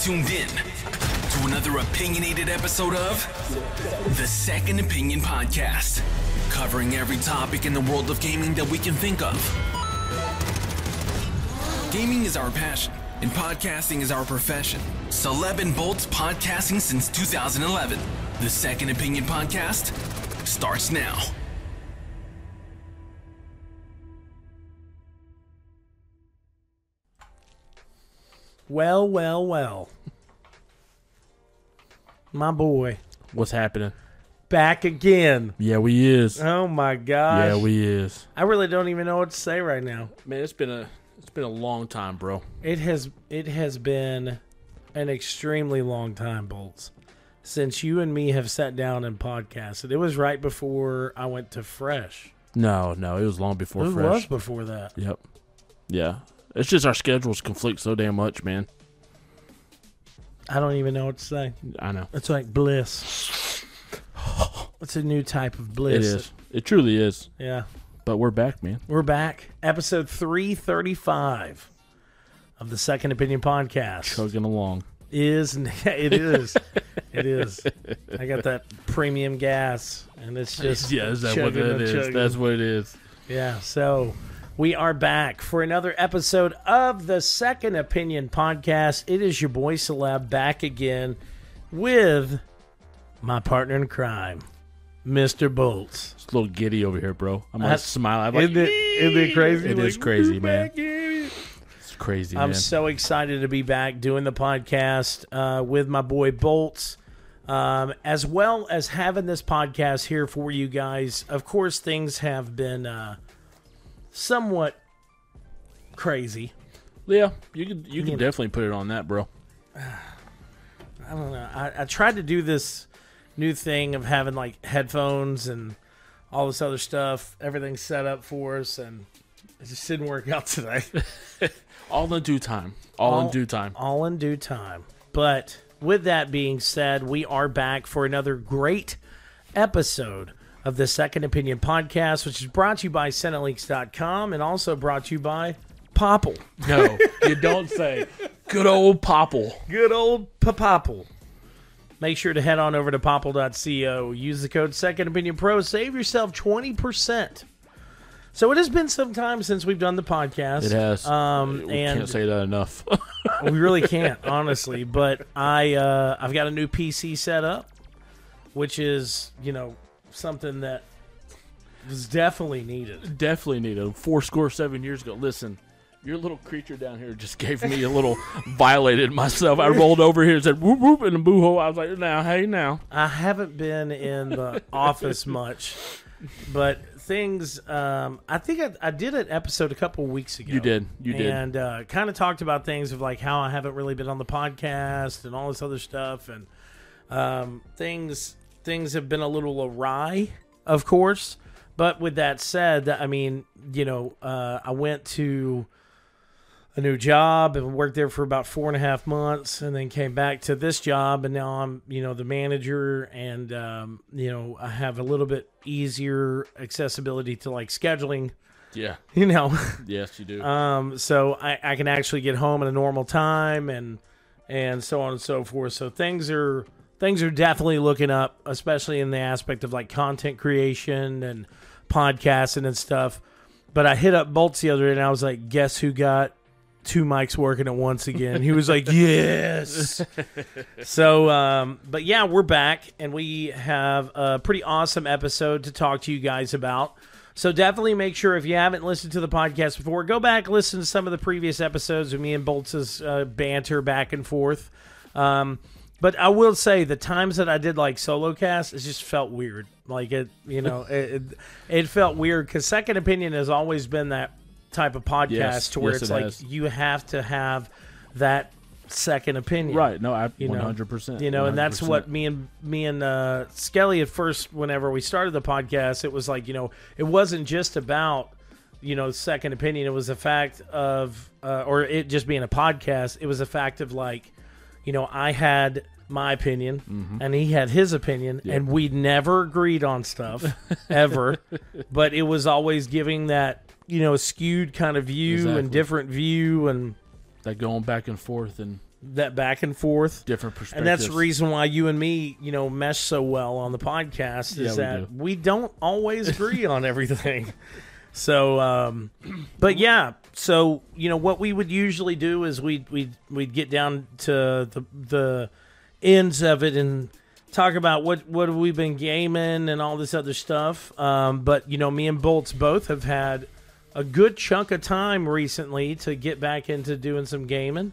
tuned in to another opinionated episode of the Second Opinion Podcast, covering every topic in the world of gaming that we can think of. Gaming is our passion, and podcasting is our profession. Caleb and Bolts podcasting since 2011. The Second Opinion Podcast starts now. Well, well, well. My boy, What's happening? back again. Yeah, we is. Oh my gosh. Yeah, we is. I really don't even know what to say right now. Man, it's been a it's been a long time, bro. It has it has been an extremely long time, Bolts, since you and me have sat down and podcasted. It was right before I went to Fresh. No, no, it was long before it fresh. was before that. Yep. Yeah. It's just our schedules conflict so damn much, man. I don't even know what to say. I know. It's like bliss. It's a new type of bliss. It is. It truly is. Yeah. But we're back, man. We're back. Episode 335 of the Second Opinion Podcast. Chugging along. Is it is. it is. I got that premium gas and it's just yeah, is that what and is? chugging. That's what it is. Yeah, so we are back for another episode of the Second Opinion Podcast. It is your boy Caleb back again with my partner in crime, Mr. Bolts. It's a little giddy over here, bro. I'm like That's- smiling. I'm like, Isn't it, isn't it crazy? It is crazy, man. It's crazy, I'm man. so excited to be back doing the podcast uh, with my boy Bolts, um, as well as having this podcast here for you guys. Of course, things have been uh, somewhat crazy. yeah, you can you can know. definitely put it on that, bro. I don't know. I, I tried to do this new thing of having like headphones and all this other stuff, everything set up for us, and it just didn't work out today. All in due time. All, All- in due time. all in due time. But with that being said, we are back for another great episode of the Second Opinion Podcast, which is brought to you by Cinelinx.com and also brought to you by Popple. No, you don't say. Good old Popple. Good old Popple. Make sure to head on over to popple.co. Use the code Second Opinion Pro. Save yourself 20%. So it has been some time since we've done the podcast. It has. Um, we and can't say that enough. we really can't, honestly. But I, uh, I've got a new PC set up, which is, you know, something that was definitely needed. Definitely needed. Four score seven years ago. Listen, your little creature down here just gave me a little violated myself. I rolled over here and said whoop whoop and a boo ho. I was like, now, hey, now. I haven't been in the office much, but things. Um, I think I, I did an episode a couple weeks ago. You did. You did. and uh, kind of talked about things of like how I haven't really been on the podcast and all this other stuff, and um, things things have been a little awry, of course. But with that said, I mean, you know, uh, I went to a new job and worked there for about four and a half months and then came back to this job and now i'm you know the manager and um, you know i have a little bit easier accessibility to like scheduling Yeah. you know Yes, you do. um, so I, I can actually get home at a normal time and and so on and so forth so things are things are definitely looking up especially in the aspect of like content creation and podcasting and stuff. But i hit up bolts the other day and i was like guess who got two mics working at once again? He was like yes. So um but yeah we're back and we have a pretty awesome episode to talk to you guys about. So definitely make sure if you haven't listened to the podcast before, go back listen to some of the previous episodes of me and Bolts' uh, banter back and forth. Um, but I will say the times that I did like solo cast, it just felt weird. Like it, you know, it, it, felt weird because Second Opinion has always been that type of podcast Yes, to where yes, it's it like has. you have to have that second opinion, right. No, I you know, 100%. you know, and that's what me and me and uh, Skelly at first, whenever we started the podcast, it was like you know, it wasn't just about you know second opinion. It was a fact of, uh, or it just being a podcast. It was a fact of like, you know, I had my opinion Mm-hmm. and he had his opinion, and we never agreed on stuff ever, but it was always giving that you know skewed kind of view Exactly. and different view and That going back and forth and that back and forth. different perspectives. And that's the reason why you and me, you know, mesh so well on the podcast Yeah, is we that do. we don't always agree on everything. So, um, but yeah, so you know what we would usually do is we we we'd, we'd get down to the the ends of it and talk about what what have we been gaming and all this other stuff. Um, but you know, me and Bolts both have had a good chunk of time recently to get back into doing some gaming.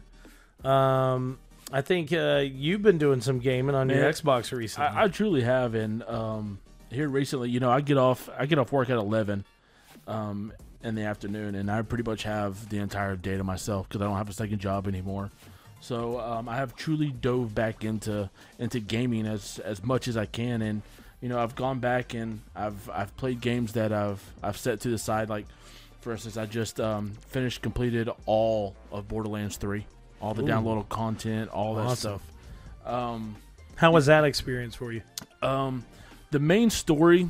Um, I think uh, you've been doing some gaming on your Yeah. Xbox recently. I, I truly have, and um, here recently, you know, I get off I get off work at eleven, um, in the afternoon, and I pretty much have the entire day to myself because I don't have a second job anymore. So um, I have truly dove back into into gaming as as much as I can, and you know, I've gone back and I've I've played games that I've I've set to the side. Like, for instance, I just um, finished completed all of Borderlands three, all the Ooh. downloadable content, all that Awesome. stuff. Um, How was that experience for you? um, the main story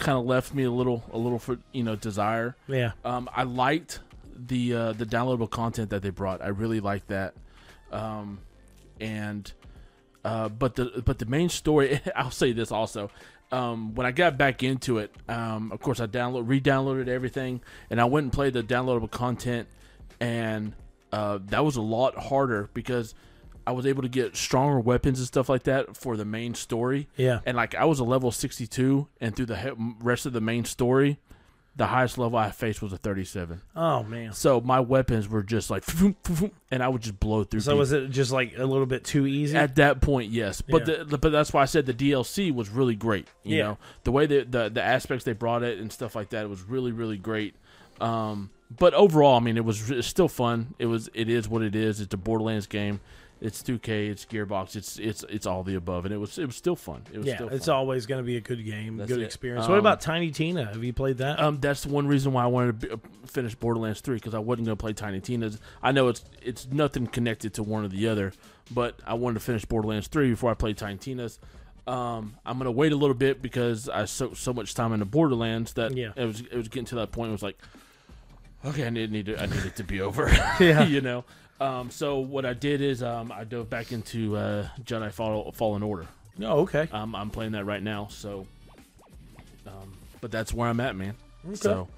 kind of left me a little, a little for you know desire. Yeah, Um, I liked the uh, the downloadable content that they brought. I really liked that. Um, and uh, but the but the main story, I'll say this also. Um, when I got back into it, um, of course I download re-downloaded everything, and I went and played the downloadable content, and uh, that was a lot harder because I was able to get stronger weapons and stuff like that for the main story. yeah. And like I was a level 62, and through the he- rest of the main story, the highest level I faced was a 37. Oh man. So my weapons were just like, and I would just blow through. So people. was it just like a little bit too easy? At that point, yes, but Yeah. the, but that's why I said the DLC was really great. You Yeah. know, the way that the the aspects they brought it and stuff like that, it was really really great. Um, but overall, I mean, it was it's still fun. It was it is what it is. It's a Borderlands game. It's 2K. It's Gearbox. It's it's it's all the above, and it was it was still fun. It was yeah, it's always going to be a good game, That's good it. experience. Um, what about Tiny Tina? Have you played that? Um, that's one reason why I wanted to be, uh, finish Borderlands Three because I wasn't going to play Tiny Tina's. I know it's it's nothing connected to one or the other, but I wanted to finish Borderlands Three before I played Tiny Tina's. Um, I'm going to wait a little bit because I so so much time into Borderlands that Yeah. it was it was getting to that point. It was like, okay, I need, need to, I need it to be over. Yeah. you know. Um, so what I did is um, I dove back into uh, Jedi Fall, Fallen Order. oh, okay. Um, I'm playing that right now. So, um, but that's where I'm at, man. So.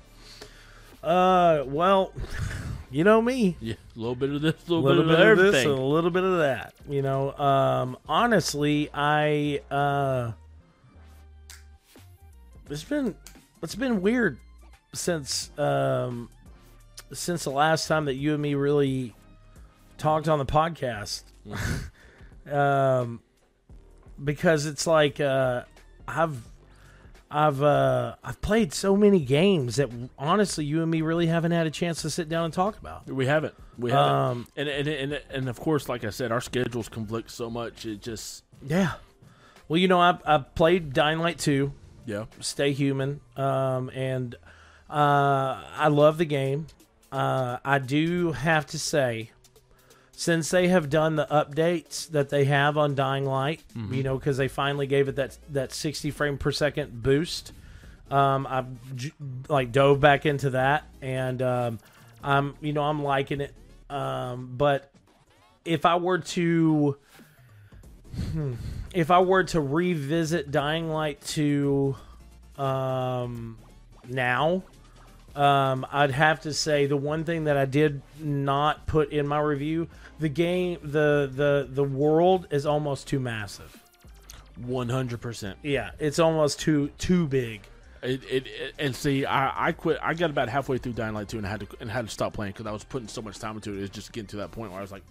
Uh, well, you know me. Yeah, a little bit of this, a A little, little bit, bit of of this everything. and a little bit of that. You know, um, honestly, I uh, it's been it's been weird since um since the last time that you and me really talked on the podcast. um, because it's like uh, I've I've uh, I've played so many games that honestly, you and me really haven't had a chance to sit down and talk about. we haven't, we haven't, Um, and, and and and of course, like I said, our schedules conflict so much. It just, Yeah. Well, you know, I I played Dying Light 2, yeah, Stay Human, um, and uh, I love the game. Uh, I do have to say, since they have done the updates that they have on Dying Light, you know, because they finally gave it that that 60 frame per second boost, um, I've j- like dove back into that, and um, I'm you know I'm liking it. Um, but if I were to if I were to revisit Dying Light 2 um, now, um, I'd have to say the one thing that I did not put in my review, the game, the the the world is almost too massive. one hundred percent. Yeah, it's almost too too big. It, it, it and see, I, I quit. I got about halfway through Dying Light two and had to and had to stop playing because I was putting so much time into it. It's just getting to that point where I was like,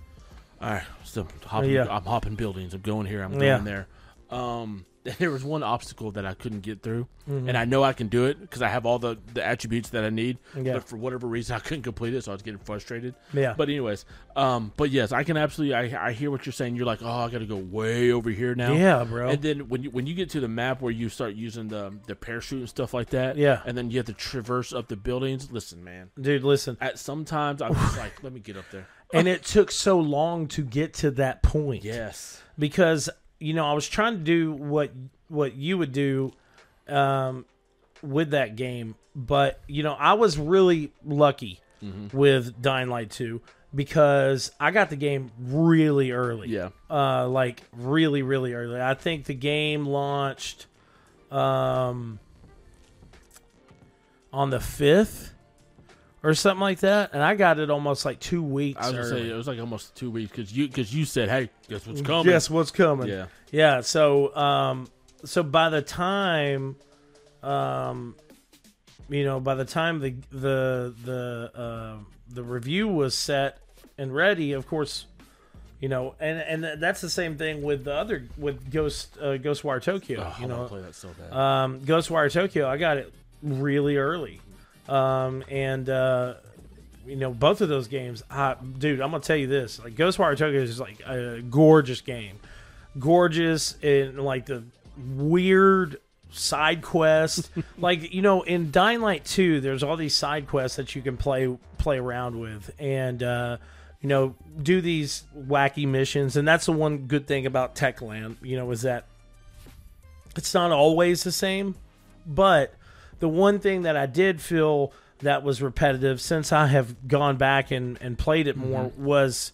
all right, still hopping. Yeah. I'm hopping buildings. I'm going here. I'm going Yeah. there. Um, there was one obstacle that I couldn't get through, Mm-hmm. and I know I can do it because I have all the the attributes that I need. Yeah. But for whatever reason, I couldn't complete it, so I was getting frustrated. Yeah. But anyways, um, but yes, I can absolutely. I, I hear what you're saying. You're like, oh, I got to go way over here now. Yeah, bro. And then when you when you get to the map where you start using the the parachute and stuff like that, Yeah. and then you have to traverse up the buildings. Listen, man. Dude, listen. At sometimes I'm just like, let me get up there. And it took so long to get to that point. Yes. because you know I was trying to do what what you would do um, with that game, but you know I was really lucky with Dying Light 2 because I got the game really early. Yeah. Uh, like really, really early. I think the game launched um, on the fifth or something like that, and I got it almost like two weeks. I was gonna early. say it was like almost two weeks because you because you said, "Hey, guess what's coming?" Guess what's coming? Yeah. Yeah. So, um, so by the time, um, you know, by the time the the the uh, the review was set and ready, of course, you know, and and that's the same thing with the other with Ghost uh, Ghostwire Tokyo. Oh, you know, play that so bad. um, Ghostwire Tokyo, I got it really early, um, and uh, you know both of those games, I, dude. I'm gonna tell you this: like Ghostwire Tokyo is like a gorgeous game, gorgeous in like the weird side quest. like you know, in Dying Light Two, there's all these side quests that you can play play around with, and uh, you know, do these wacky missions. And that's the one good thing about Techland, you know, is that it's not always the same, but the one thing that I did feel that was repetitive since I have gone back and, and played it more was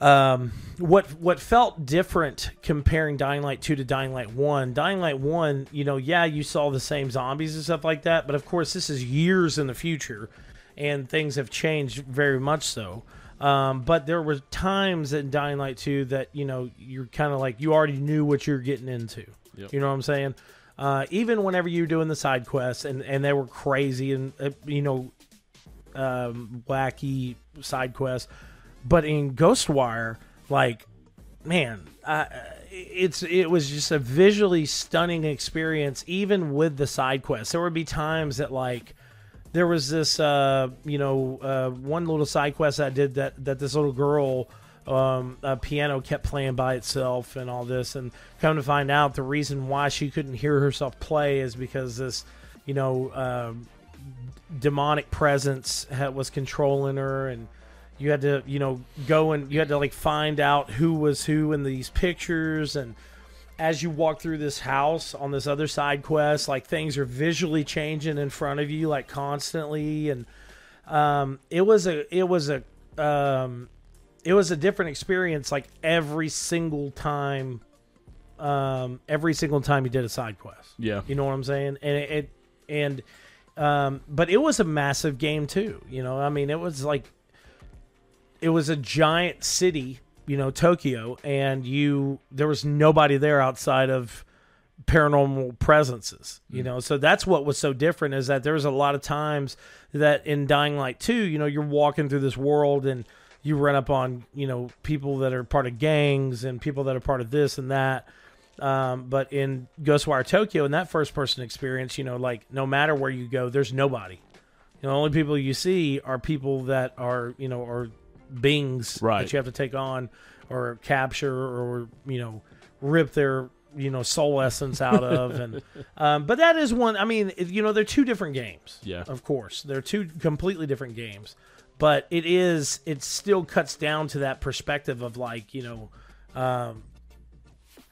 um, what what felt different comparing Dying Light 2 to Dying Light 1. Dying Light 1, you know, yeah, you saw the same zombies and stuff like that, but of course this is years in the future and things have changed very much so. Um, but there were times in Dying Light 2 that, you know, you're kind of like you already knew what you're getting into. Yep. You know what I'm saying? Uh, even whenever you're doing the side quests and, and they were crazy and, uh, you know, um, wacky side quests. But in Ghostwire, like, man, uh, it's it was just a visually stunning experience, even with the side quests. There would be times that like there was this, uh, you know, uh, one little side quest I did that that this little girl. Um, a piano kept playing by itself and all this, and come to find out the reason why she couldn't hear herself play is because this, you know, um, demonic presence had, was controlling her. And you had to you know go and you had to like find out who was who in these pictures. And as you walk through this house on this other side quest like things are visually changing in front of you like constantly. And um it was a it was a um it was a different experience like every single time um every single time you did a side quest yeah. you know what I'm saying? And it, it and um, but it was a massive game too. You know, I mean, it was like it was a giant city. You know, Tokyo, and you there was nobody there outside of paranormal presences. You know, so that's what was so different is that there was a lot of times that in Dying Light 2, you know, you're walking through this world and you run up on you know people that are part of gangs and people that are part of this and that. Um, but in Ghostwire Tokyo, in that first person experience, you know, like no matter where you go, there's nobody. You know, the only people you see are people that are, you know, are beings Right. that you have to take on or capture or, you know, rip their, you know, soul essence out of. And, um, but that is one, I mean, you know, they're two different games. Yeah. Of course. They're two completely different games. But it is, it still cuts down to that perspective of like, you know, um,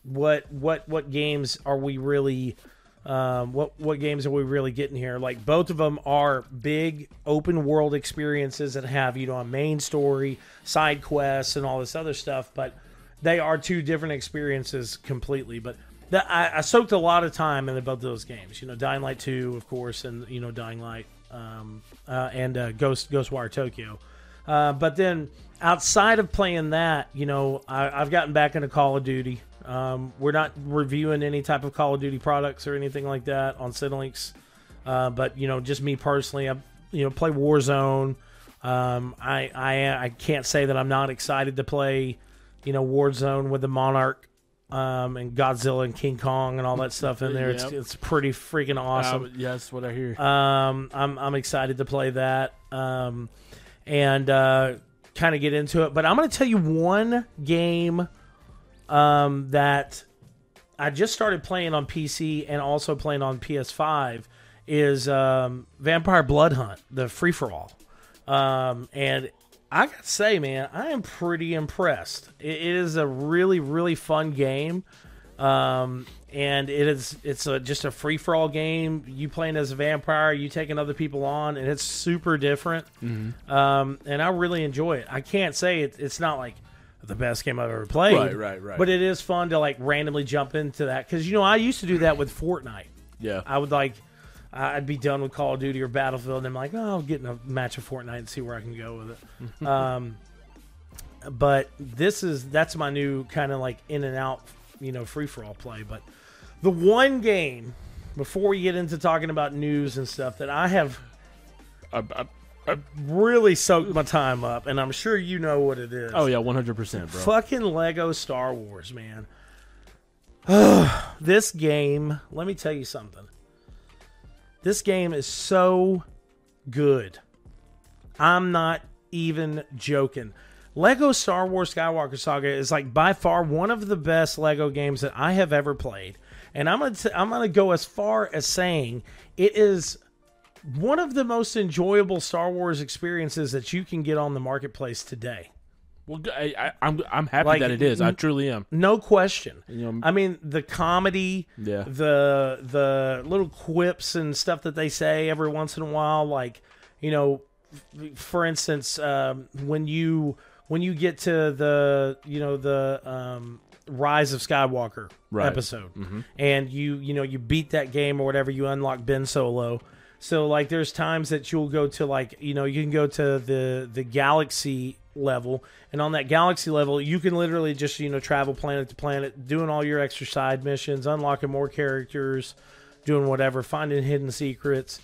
what what what games are we really um, what what games are we really getting here? Like both of them are big open world experiences that have you know a main story, side quests, and all this other stuff. But they are two different experiences completely. But that, I, I soaked a lot of time in both those games. You know, Dying Light Two, of course, and you know Dying Light um, uh, and uh, Ghost Ghostwire Tokyo. Uh, but then outside of playing that, you know, I, I've gotten back into Call of Duty. Um, we're not reviewing any type of Call of Duty products or anything like that on Cinelinx. Uh, but you know, just me personally, I you know play Warzone. Um, I I I can't say that I'm not excited to play, you know, Warzone with the Monarch. Um, and Godzilla and King Kong and all that stuff in there. It's, Yep. it's pretty freaking awesome. Um, yeah, what I hear. Um, I'm I'm excited to play that. Um, and uh, kind of get into it. But I'm going to tell you one game um, that I just started playing on PC and also playing on PS5 is um, Vampire Blood Hunt, the free for all. Um, and I gotta say, man, I am pretty impressed. It, it is a really, really fun game. Um, and it is it's a, just a free for all game. You playing as a vampire, you taking other people on, and it's super different. Um, and I really enjoy it. I can't say it, it's not like the best game I've ever played. Right, right, right. But it is fun to like randomly jump into that because you know I used to do that with Fortnite. Yeah. I would like I'd be done with Call of Duty or Battlefield, and I'm like, oh, I'll get in a match of Fortnite and see where I can go with it. Mm-hmm. um, but this is that's my new kind of like in and out, you know, free for all play. But the one game before we get into talking about news and stuff that I have uh, I, I, uh, uh, really soaked my time up, and I'm sure you know what it is. oh yeah, one hundred percent, bro. Fucking Lego Star Wars, man. this game, let me tell you something. This game is so good. I'm not even joking. Lego Star Wars Skywalker Saga is like by far one of the best Lego games that I have ever played. And I'm going to I'm going to go as far as saying it is one of the most enjoyable Star Wars experiences that you can get on the marketplace today. Well, I, I, am I'm happy Like, that it is. I truly am. No question. You know, I mean, the comedy, Yeah. the the little quips and stuff that they say every once in a while, like you know, for instance, um, when you when you get to the you know the um, Rise of Skywalker Right. episode, and you you know you beat that game or whatever, you unlock Ben Solo. So like, there's times that you'll go to like you know you can go to the the galaxy level, and on that galaxy level, you can literally just you know travel planet to planet, doing all your extra side missions, unlocking more characters, doing whatever, finding hidden secrets.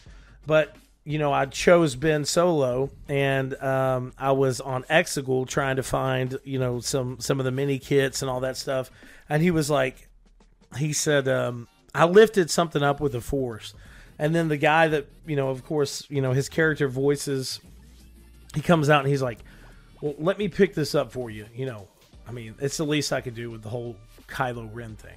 But you know, I chose Ben Solo, and um, I was on Exegol trying to find you know some some of the mini kits and all that stuff, and he was like, he said, um, I lifted something up with the Force, and then the guy that you know, of course, you know his character voices, he comes out and he's like, well, let me pick this up for you. You know, I mean, it's the least I could do with the whole Kylo Ren thing.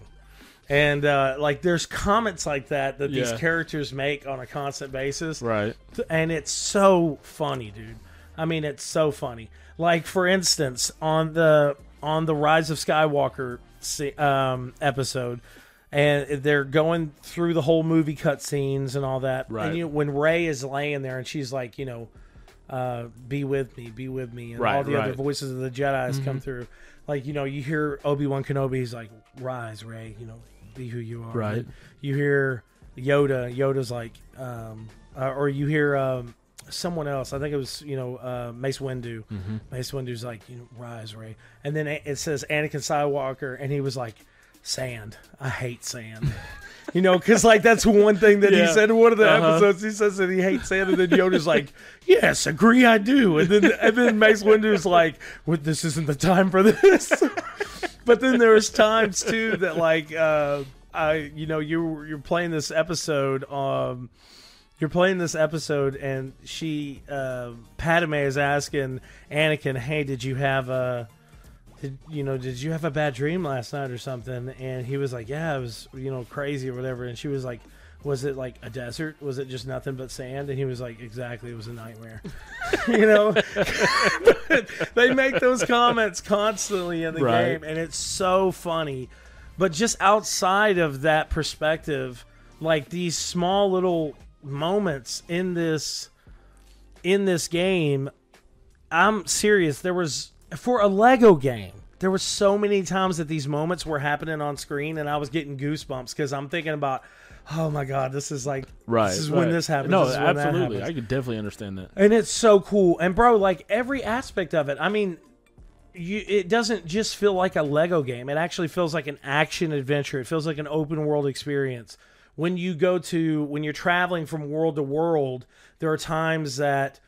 And uh, like, there's comments like that that these characters make on a constant basis, right. and it's so funny, dude. I mean, it's so funny. Like, for instance, on the on the Rise of Skywalker um, episode, and they're going through the whole movie cutscenes and all that. Right. And you know, when Rey is laying there and she's like, you know, uh, "Be with me, be with me," and all the other right. Mm-hmm. voices of the Jedi's come through. Like, you know, you hear Obi Wan Kenobi. He's like, "Rise, Rey. You know, be who you are." Right. And You hear Yoda. Yoda's like, um, uh, or you hear um, someone else. I think it was you know uh, Mace Windu. Mm-hmm. Mace Windu's like, you know, rise, Rey. And then it it says Anakin Skywalker, and he was like, sand. I hate sand. You know, because like that's one thing that he said in one of the Uh-huh. episodes. He says that he hates sand, and then Yoda's like, "Yes, agree, I do." And then and then Mace Windu's like, well, "This isn't the time for this." but then there's times too that like, uh, I you know you you're playing this episode. Um, you're playing this episode, and she uh, Padme is asking Anakin, "Hey, did you have a?" Did you know did you have a bad dream last night or something? And he was like yeah it was you know crazy or whatever. And she was like was it like a desert? Was it just nothing but sand? And he was like exactly it was a nightmare. You know? They make those comments constantly in the Right. game and it's so funny. But just outside of that perspective like these small little moments in this in this game I'm serious. There was for a Lego game. There were so many times that these moments were happening on screen, and I was getting goosebumps because I'm thinking about, oh my god, this is like, Right. this is when this happens. No, this is when that absolutely. I could definitely understand that. and it's so cool. And bro, like every aspect of it. I mean, you it doesn't just feel like a Lego game. It actually feels like an action adventure. It feels like an open world experience. When you go to when you're traveling from world to world, there are times that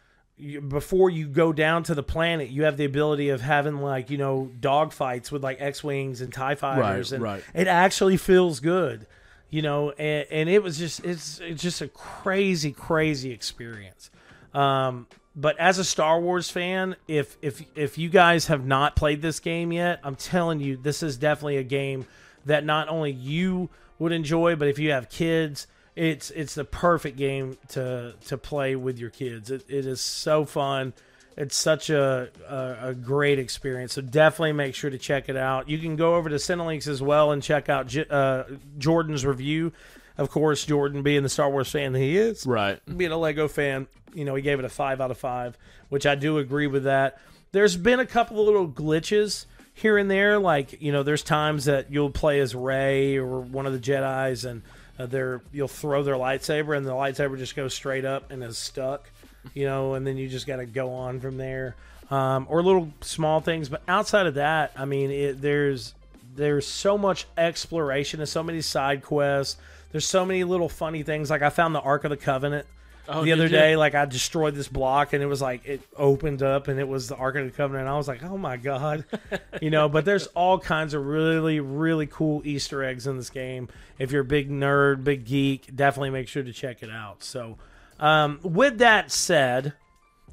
before you go down to the planet, you have the ability of having like you know dog fights with like X wings and Tie fighters, and right. it actually feels good, you know. And, and it was just it's it's just a crazy crazy experience. Um, but as a Star Wars fan, if if if you guys have not played this game yet, I'm telling you, this is definitely a game that not only you would enjoy, but if you have kids, it's it's the perfect game to to play with your kids. It, it is so fun, it's such a, a, a great experience. So definitely make sure to check it out. You can go over to Cinelinx as well and check out J- uh, Jordan's review. Of course, Jordan being the Star Wars fan that he is, Right. being a Lego fan, you know, he gave it a five out of five, which I do agree with that. There's been a couple of little glitches here and there, like you know, there's times that you'll play as Rey or one of the Jedi's, and uh, they're you'll throw their lightsaber, and the lightsaber just goes straight up and is stuck, you know, and then you just got to go on from there, um, or little small things. But outside of that, I mean, it, there's there's so much exploration and so many side quests. There's so many little funny things. Like I found the Ark of the Covenant Oh, the other you? day. Like I destroyed this block and it was like it opened up and it was the Ark of the Covenant. And I was like, oh my god, you know. But there's all kinds of really really cool Easter eggs in this game. If you're a big nerd, big geek, definitely make sure to check it out. So, um, with that said,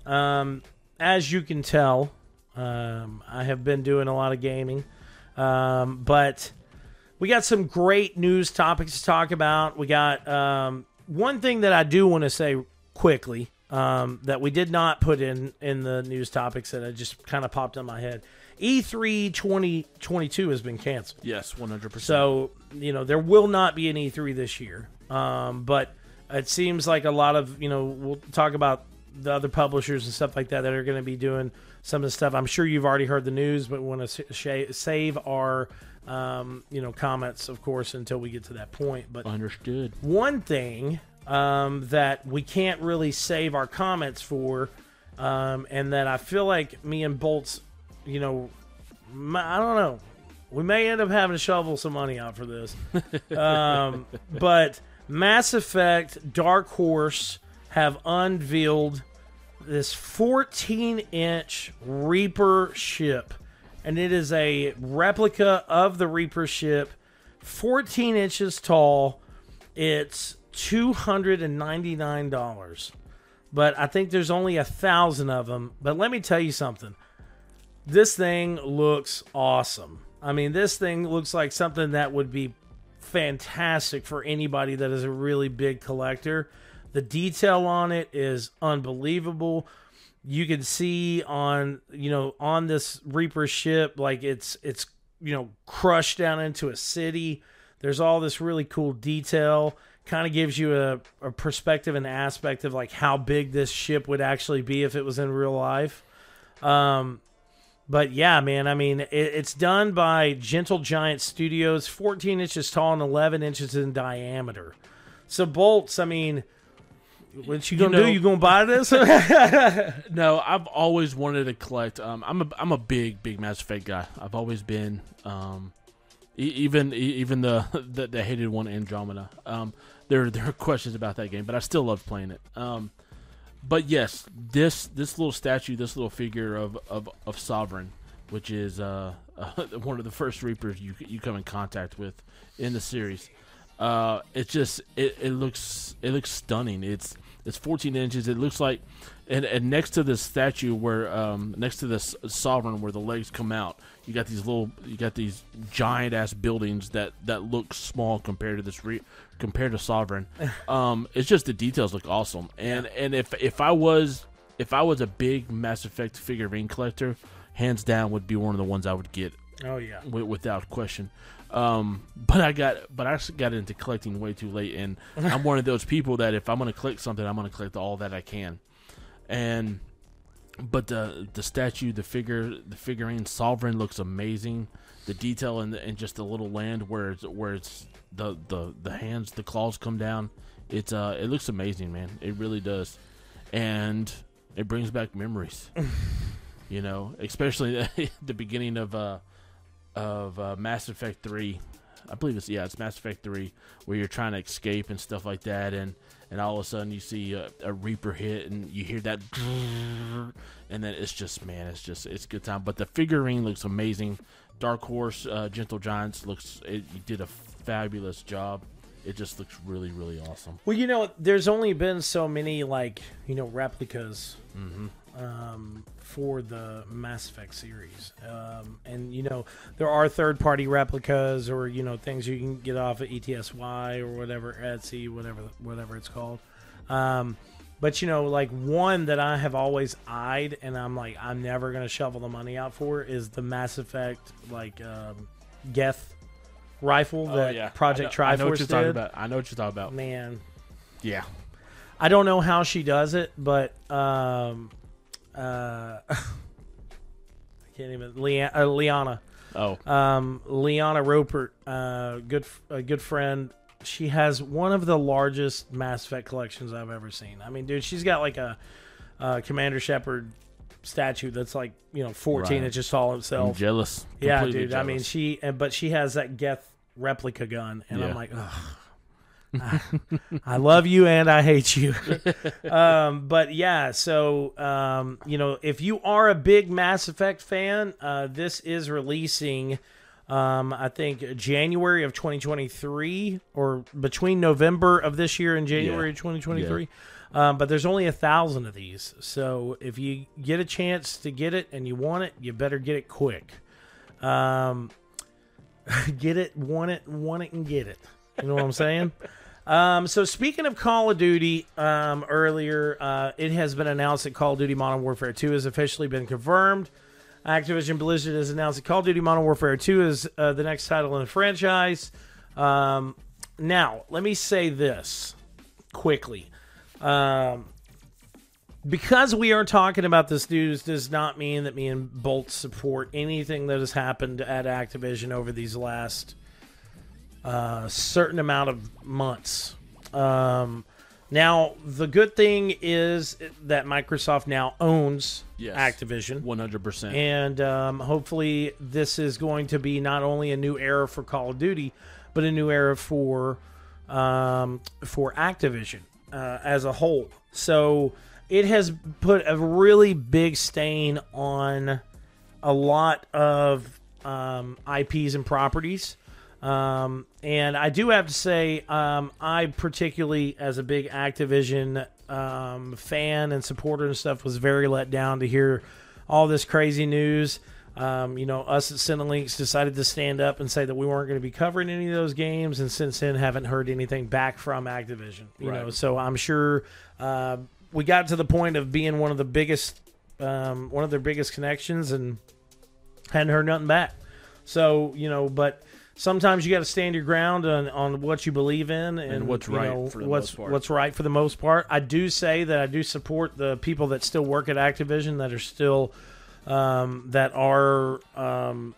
um, as you can tell, um, I have been doing a lot of gaming, um, but we got some great news topics to talk about. We got um, one thing that I do want to say quickly um, that we did not put in in the news topics that I just kind of popped in my head. E E3 2022 has been canceled. Yes, one hundred percent. So, you know, there will not be an E3 this year. Um, but it seems like a lot of, you know, we'll talk about the other publishers and stuff like that that are going to be doing some of the stuff. I'm sure you've already heard the news, but we want to save our, um, you know, comments, of course, until we get to that point. But Understood. one thing um, that we can't really save our comments for, um, and that I feel like me and Bolts, you know, I don't know. We may end up having to shovel some money out for this. um, but Mass Effect Dark Horse have unveiled this 14 inch Reaper ship. And it is a replica of the Reaper ship, 14 inches tall. It's $299. But I think there's only a thousand of them. But let me tell you something this thing looks awesome. I mean, this thing looks like something that would be fantastic for anybody that is a really big collector. The detail on it is unbelievable. You can see on, you know, on this Reaper ship like it's it's, you know, crushed down into a city. There's all this really cool detail. Kind of gives you a, a perspective and aspect of like how big this ship would actually be if it was in real life. Um, but yeah, man, I mean, it, it's done by Gentle Giant Studios, 14 inches tall and 11 inches in diameter. So bolts, I mean, what you gonna know- do? You gonna buy this? No, I've always wanted to collect. Um, I'm a I'm a big big Mass Effect guy. I've always been. Um, e- even e- even the, the the hated one Andromeda. Um, there there are questions about that game, but I still love playing it. Um, but yes, this this little statue, this little figure of of, of Sovereign, which is uh, one of the first Reapers you you come in contact with in the series. Uh, it just it, it looks it looks stunning. It's it's 14 inches. It looks like, and, and next to this statue where um, next to this sovereign where the legs come out, you got these little you got these giant ass buildings that that look small compared to this re- compared to sovereign. Um, it's just the details look awesome. And and if if I was if I was a big Mass Effect figurine collector, hands down would be one of the ones I would get oh yeah, wi- without question. Um, but I got, but I got into collecting way too late, and I'm one of those people that if I'm going to collect something, I'm going to collect all that I can. And, but the the statue, the figure, the figurine Sovereign looks amazing. The detail and and just the little land where it's where it's the the the hands, the claws come down. It's uh, it looks amazing, man. It really does, and it brings back memories. you know, especially the beginning of uh of uh, Mass Effect Three. I believe it's yeah, it's Mass Effect Three, where you're trying to escape and stuff like that, and and all of a sudden you see a, a Reaper hit, and you hear that, and then it's just man, it's just it's a good time. But the figurine looks amazing. Dark Horse, uh, Gentle Giants looks it you did a fabulous job. It just looks really really awesome. Well, you know, there's only been so many like you know replicas um, for the Mass Effect series, um, and you know there are third-party replicas or you know things you can get off of ETSY or whatever Etsy, whatever whatever it's called. Um, But you know, like one that I have always eyed, and I'm like, I'm never gonna shovel the money out for is the Mass Effect like um, Geth rifle that Project Oh, I know, what Triforce you're talking did. about. I know what you're talking about. Man, Yeah. I don't know how she does it, but um, uh, I can't even Leanna, uh, Liana. Oh, um, Liana Roper, uh, good a good friend. She has one of the largest Mass Effect collections I've ever seen. I mean, dude, she's got like a, uh Commander Shepard statue that's like you know 14 Right. inches tall I'm jealous. Yeah, Completely dude. I mean, she and but she has that Geth replica gun, and I'm like, Ugh. I, I love you and I hate you. um, but yeah, so um, you know, if you are a big Mass Effect fan, uh, this is releasing. Um, I think January of 2023, or between November of this year and January Yeah. of 2023. Um, but there's only a thousand of these, so if you get a chance to get it and you want it, you better get it quick. Um, get it, want it, want it, and get it. You know what I'm saying? Um, so speaking of Call of Duty, um, earlier uh, it has been announced that Call of Duty Modern Warfare 2 has officially been confirmed. Activision Blizzard has announced that Call of Duty Modern Warfare 2 is uh, the next title in the franchise. Um, now, let me say this quickly. Um, because we are talking about this news does not mean that me and Bolt support anything that has happened at Activision over these last uh, certain amount of months. Um, now, the good thing is that Microsoft now owns Yes. Activision. 100%. And um, hopefully, this is going to be not only a new era for Call of Duty, but a new era for um, for Activision uh, as a whole. So it has put a really big stain on a lot of um, IPs and properties. Um, and I do have to say, um, I particularly, as a big Activision um, fan and supporter and stuff, was very let down to hear all this crazy news. Um, you know, us at Cinelinx decided to stand up and say that we weren't going to be covering any of those games, and since then haven't heard anything back from Activision. You Right. know, so I'm sure uh, we got to the point of being one of the biggest, um, one of their biggest connections, and hadn't heard nothing back. So you know, but sometimes you got to stand your ground on, on what you believe in and, what's right know, for the what's most part. what's right for the most part. I do say that I do support the people that still work at Activision that are still um, that are um,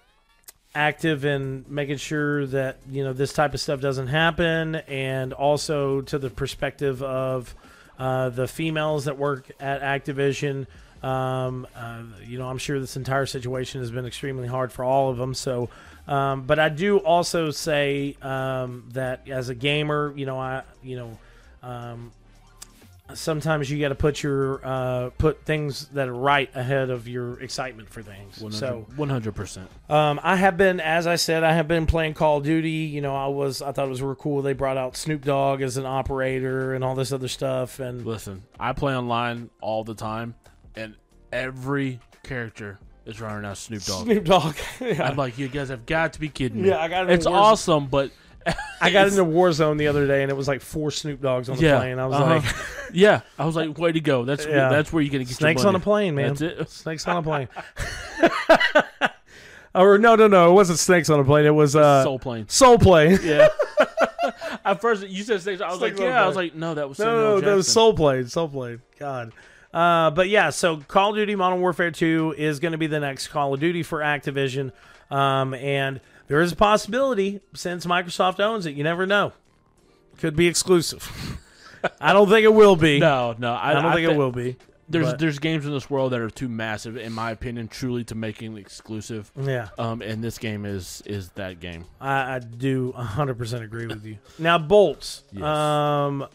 active in making sure that you know this type of stuff doesn't happen, and also to the perspective of uh, the females that work at Activision. Um, uh, you know, I'm sure this entire situation has been extremely hard for all of them. So, um, but I do also say um, that as a gamer, you know, I, you know, um, sometimes you got to put your uh, put things that are right ahead of your excitement for things. 100, So, 100%. um, I have been, as I said, I have been playing Call of Duty. You know, I was, I thought it was real cool. They brought out Snoop Dogg as an operator and all this other stuff. And Listen, I play online all the time, and every character is running out Snoop Dogg. Snoop Dogg. yeah. I'm like, you guys have got to be kidding me. Yeah, I got it It's awesome, but I got into Warzone the other day, and it was like four Snoop Dogs on the yeah, plane. I was uh-huh. like, yeah, I was like, way to go. That's Yeah. that's where you're gonna get snakes on a plane, man. That's it. Snakes on a plane. or no, no, no. It wasn't snakes on a plane. It was uh, Soul plane. Soul Plane. Yeah. At first, you said snakes. I was Snakes like, yeah. I was like, no, that was No, Samuel no, no, that was Soul Plane. Soul Plane. God. Uh, but yeah, so Call of Duty Modern Warfare 2 is going to be the next Call of Duty for Activision. Um, and there is a possibility, since Microsoft owns it, you never know. Could be exclusive. I don't think it will be. No, no, I, I don't think thi- it will be. There's but- there's games in this world that are too massive, in my opinion, truly to making exclusive. Yeah, Um, and this game is is that game. I, I do 100% agree with you. Now, Bolts. Yes. Um,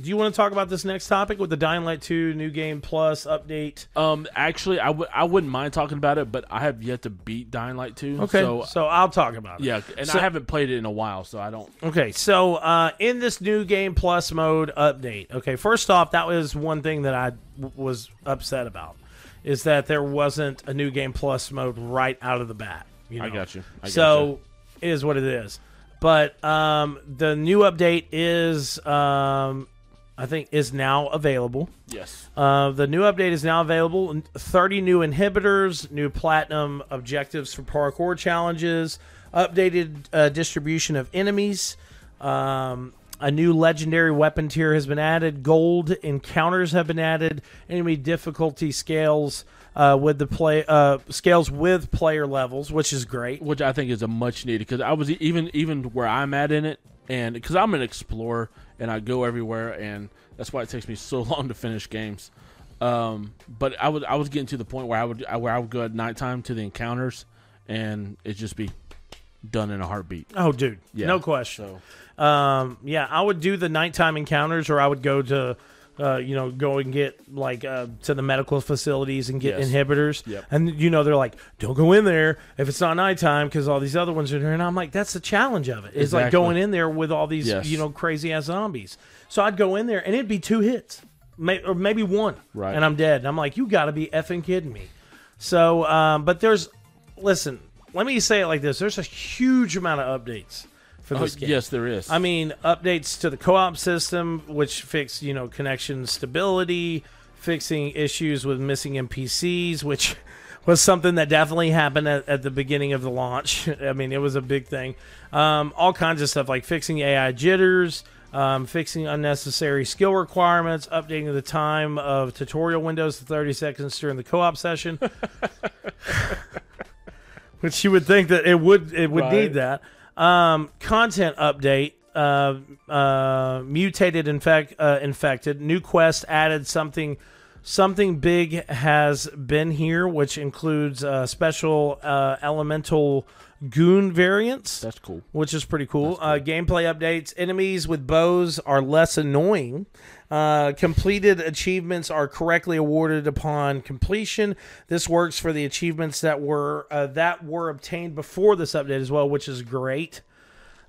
do you want to talk about this next topic with the Dying Light 2 New Game Plus update? Um, actually, I w- I wouldn't mind talking about it, but I have yet to beat Dying Light 2. Okay, So, so I'll talk about it. yeah, and So- I haven't played it in a while, so I don't. Okay, so uh, in this new game plus mode update, okay, first off, that was one thing that I w- was upset about, is that there wasn't a new game plus mode right out of the bat. You I got you. I got so is what it is. But um, the new update is um, I think, is now available. Yes. Uh, the new update is now available. 30 new inhibitors, new platinum objectives for parkour challenges, updated uh, distribution of enemies. Um, a new legendary weapon tier has been added. Gold encounters have been added. Enemy difficulty scales uh, with the play uh, scales with player levels, which is great. which I think is a much needed because I was even even where I'm at in it, and because I'm an explorer and I go everywhere, and that's why it takes me so long to finish games. Um, but I was I was getting to the point where I would where I would go at nighttime to the encounters, and it just be done in a heartbeat. Oh, dude, Yeah. no question. So Um, yeah, I would do the nighttime encounters, or I would go to, uh, you know, go and get like uh, to the medical facilities and get Yes. inhibitors. Yep. And you know, they're like, don't go in there if it's not nighttime because all these other ones are there. And I'm like, that's the challenge of it. It's like going in there with all these, Yes. you know, crazy ass zombies. So I'd go in there and it'd be two hits, may- or maybe one, Right. and I'm dead. And I'm like, you got to be effing kidding me. So, um, but there's, listen, let me say it like this: there's a huge amount of updates for oh, game. yes, there is. I mean, updates to the co-op system, which fix you know connection stability, fixing issues with missing NPCs, which was something that definitely happened at, at the beginning of the launch. I mean, it was a big thing. Um, all kinds of stuff like fixing AI jitters. Um, fixing unnecessary skill requirements, updating the time of tutorial windows to 30 seconds during the co-op session, which you would think that it would it would Right. need that. Um, content update. Uh, uh, mutated infect uh, infected. New quest added something. Something big has been here, which includes uh, special uh, elemental goon variants that's cool. which is pretty cool. Uh, gameplay updates: enemies with bows are less annoying. Uh, completed achievements are correctly awarded upon completion. This works for the achievements that were uh, that were obtained before this update as well, which is great.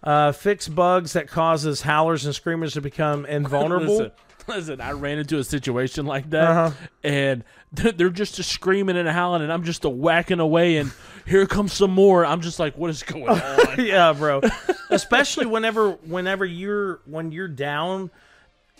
Uh, fix bugs that causes howlers and screamers to become invulnerable. Listen, listen, I ran into a situation like that, Uh-huh. and they're, they're just a screaming and howling, and I'm just a whacking away, and here comes some more. I'm just like, what is going on? yeah, bro. Especially whenever whenever you're when you're down,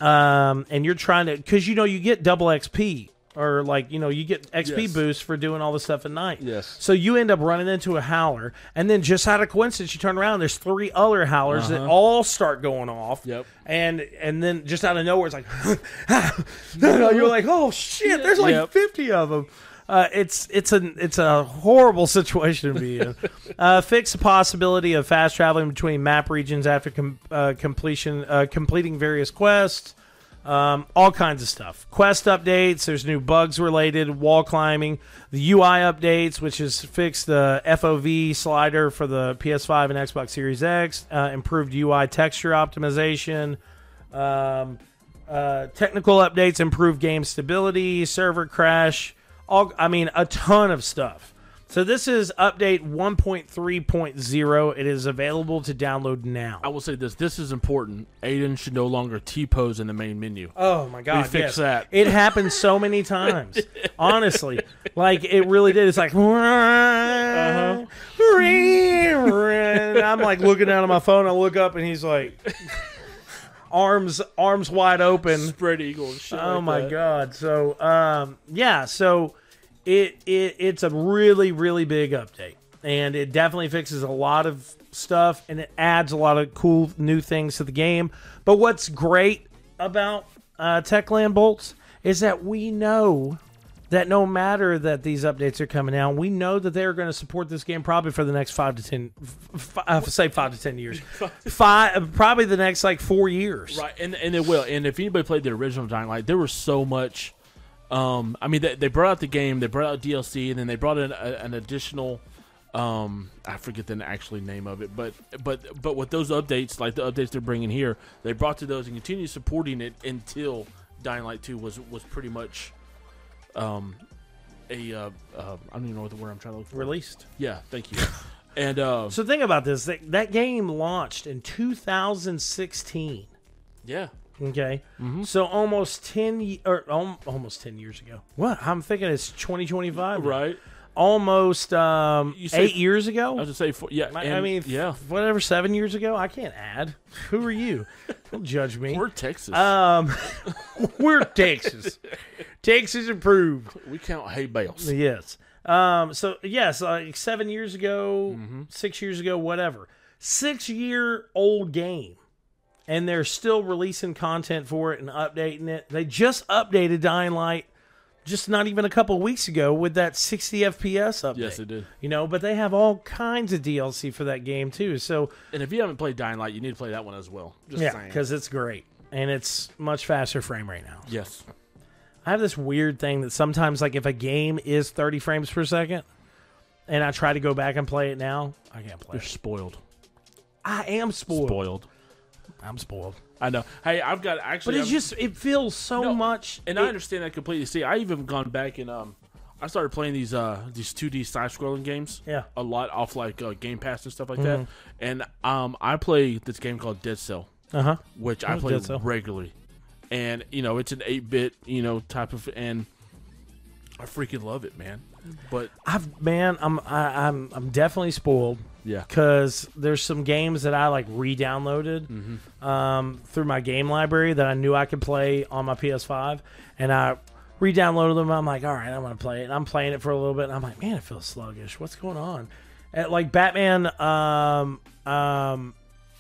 um, and you're trying to because you know you get double XP or like you know you get XP Yes. boost for doing all the stuff at night. Yes. So you end up running into a howler, and then just out of coincidence, you turn around. There's three other howlers that all start going off. Yep. And and then just out of nowhere, it's like you're like, oh shit! There's like Yep. 50 of them. Uh, it's it's a it's a horrible situation to be in. uh, fix the possibility of fast traveling between map regions after com- uh, completion uh, completing various quests. Um, all kinds of stuff. Quest updates. There's new bugs related wall climbing. The UI updates, which is fixed the FOV slider for the PS5 and Xbox Series X. Uh, improved UI texture optimization. Um, technical updates, improved game stability, server crash. All I mean, a ton of stuff. So this is update 1.3.0. It is available to download now. I will say this: this is important. Aiden should no longer T pose in the main menu. Oh my god! fixed yes. that. It happened so many times. Honestly, like it really did. It's like, uh-huh. I'm like looking down at my phone. I look up and he's like, arms arms wide open. Spread eagle. And shit Oh like my that. god! So um, yeah, so it it it's a really really big update, and it definitely fixes a lot of stuff, and it adds a lot of cool new things to the game. But what's great about uh, Techland Bolts is that we know that no matter that these updates are coming out, we know that they're going to support this game probably for the next five to ten, f- I say five to ten years, five probably the next like four years. Right, and and it will. And if anybody played the original Dying Light, there was so much. Um, I mean, they, they brought out the game, they brought out DLC, and then they brought in a, an additional. Um, I forget the actually name of it, but but but with those updates, like the updates they're bringing here, they brought to those and continue supporting it until Dying Light Two was was pretty much, um, a uh, uh, I don't even know what the word I'm trying to look for. Released. Yeah, thank you. and uh, So think about this. That, that game launched in 2016. yeah, Okay, Mm-hmm. so almost ten or um, almost ten years ago. What I'm thinking it's 2025. now. Almost um, say- eight years ago. I was to say, four, yeah, I, I mean, yeah, whatever, seven years ago. I can't add. Who are you? Don't judge me. we're Texas. Um, we're Texas. Texas approved. we count hay bales. Yes. Um. So yes, like seven years ago, Mm-hmm. six years ago, whatever. Six year old game, and they're still releasing content for it and updating it. They just updated Dying Light, just not even a couple weeks ago with that 60 FPS update. Yes, it did. You know, but they have all kinds of DLC for that game too. So And if you haven't played Dying Light, you need to play that one as well. Just yeah, because it's great and it's much faster frame rate now. yes, I have this weird thing that sometimes, like, if a game is 30 frames per second, and I try to go back and play it now, I can't play you're it. spoiled. I am spoiled. Spoiled. I'm spoiled. I know. Hey, I've got But actually. it's I'm- just it feels so No, much. and it- I understand that completely. See, I even gone back and um, I started playing these uh these 2D side scrolling games. Yeah. a lot off like uh, Game Pass and stuff like that. And um, I play this game called Dead Cell, Uh huh. which I What's play regularly. And you know, it's an 8-bit you know type of and I freaking love it, man. But I've man, I'm I, I'm I'm definitely spoiled yeah, because there's some games that I like re-downloaded Mm-hmm. um, through my game library that I knew I could play on my PS5, and I re-downloaded them. I'm like, all right, I'm gonna play it. And I'm playing it for a little bit, and I'm like, man, it feels sluggish. What's going on? And, like Batman, um, um,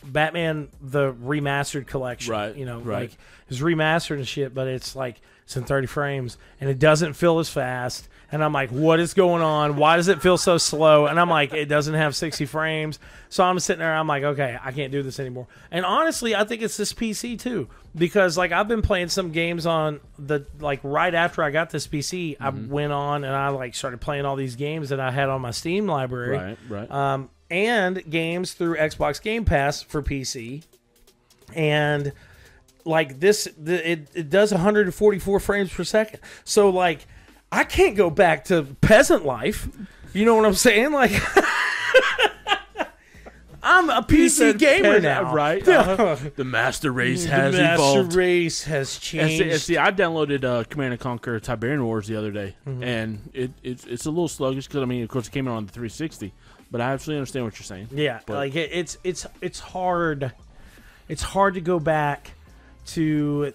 Batman the remastered collection, Right, You know, right. like it's remastered and shit, but it's like it's in 30 frames and it doesn't feel as fast. And I'm like, what is going on? Why does it feel so slow? And I'm like, it doesn't have 60 frames. So I'm sitting there, I'm like, okay, I can't do this anymore. And honestly, I think it's this PC too, because like I've been playing some games on the like right after I got this PC, I went on and I like started playing all these games that I had on my Steam library right, right. um, and games through Xbox Game Pass for PC. And like this, the, it, it does 144 frames per second. So like, I can't go back to peasant life. You know what I'm saying? Like, I'm a PC gamer peasant, now, right? Uh-huh. the master race has the master evolved. race has And changed. see, and see, I downloaded uh, Command and Conquer Tiberium Wars the other day, Mm-hmm. and it, it's it's a little sluggish because I mean, of course, it came out on the 360. But I absolutely understand what you're saying. Yeah, But- like it, it's it's it's hard. It's hard to go back to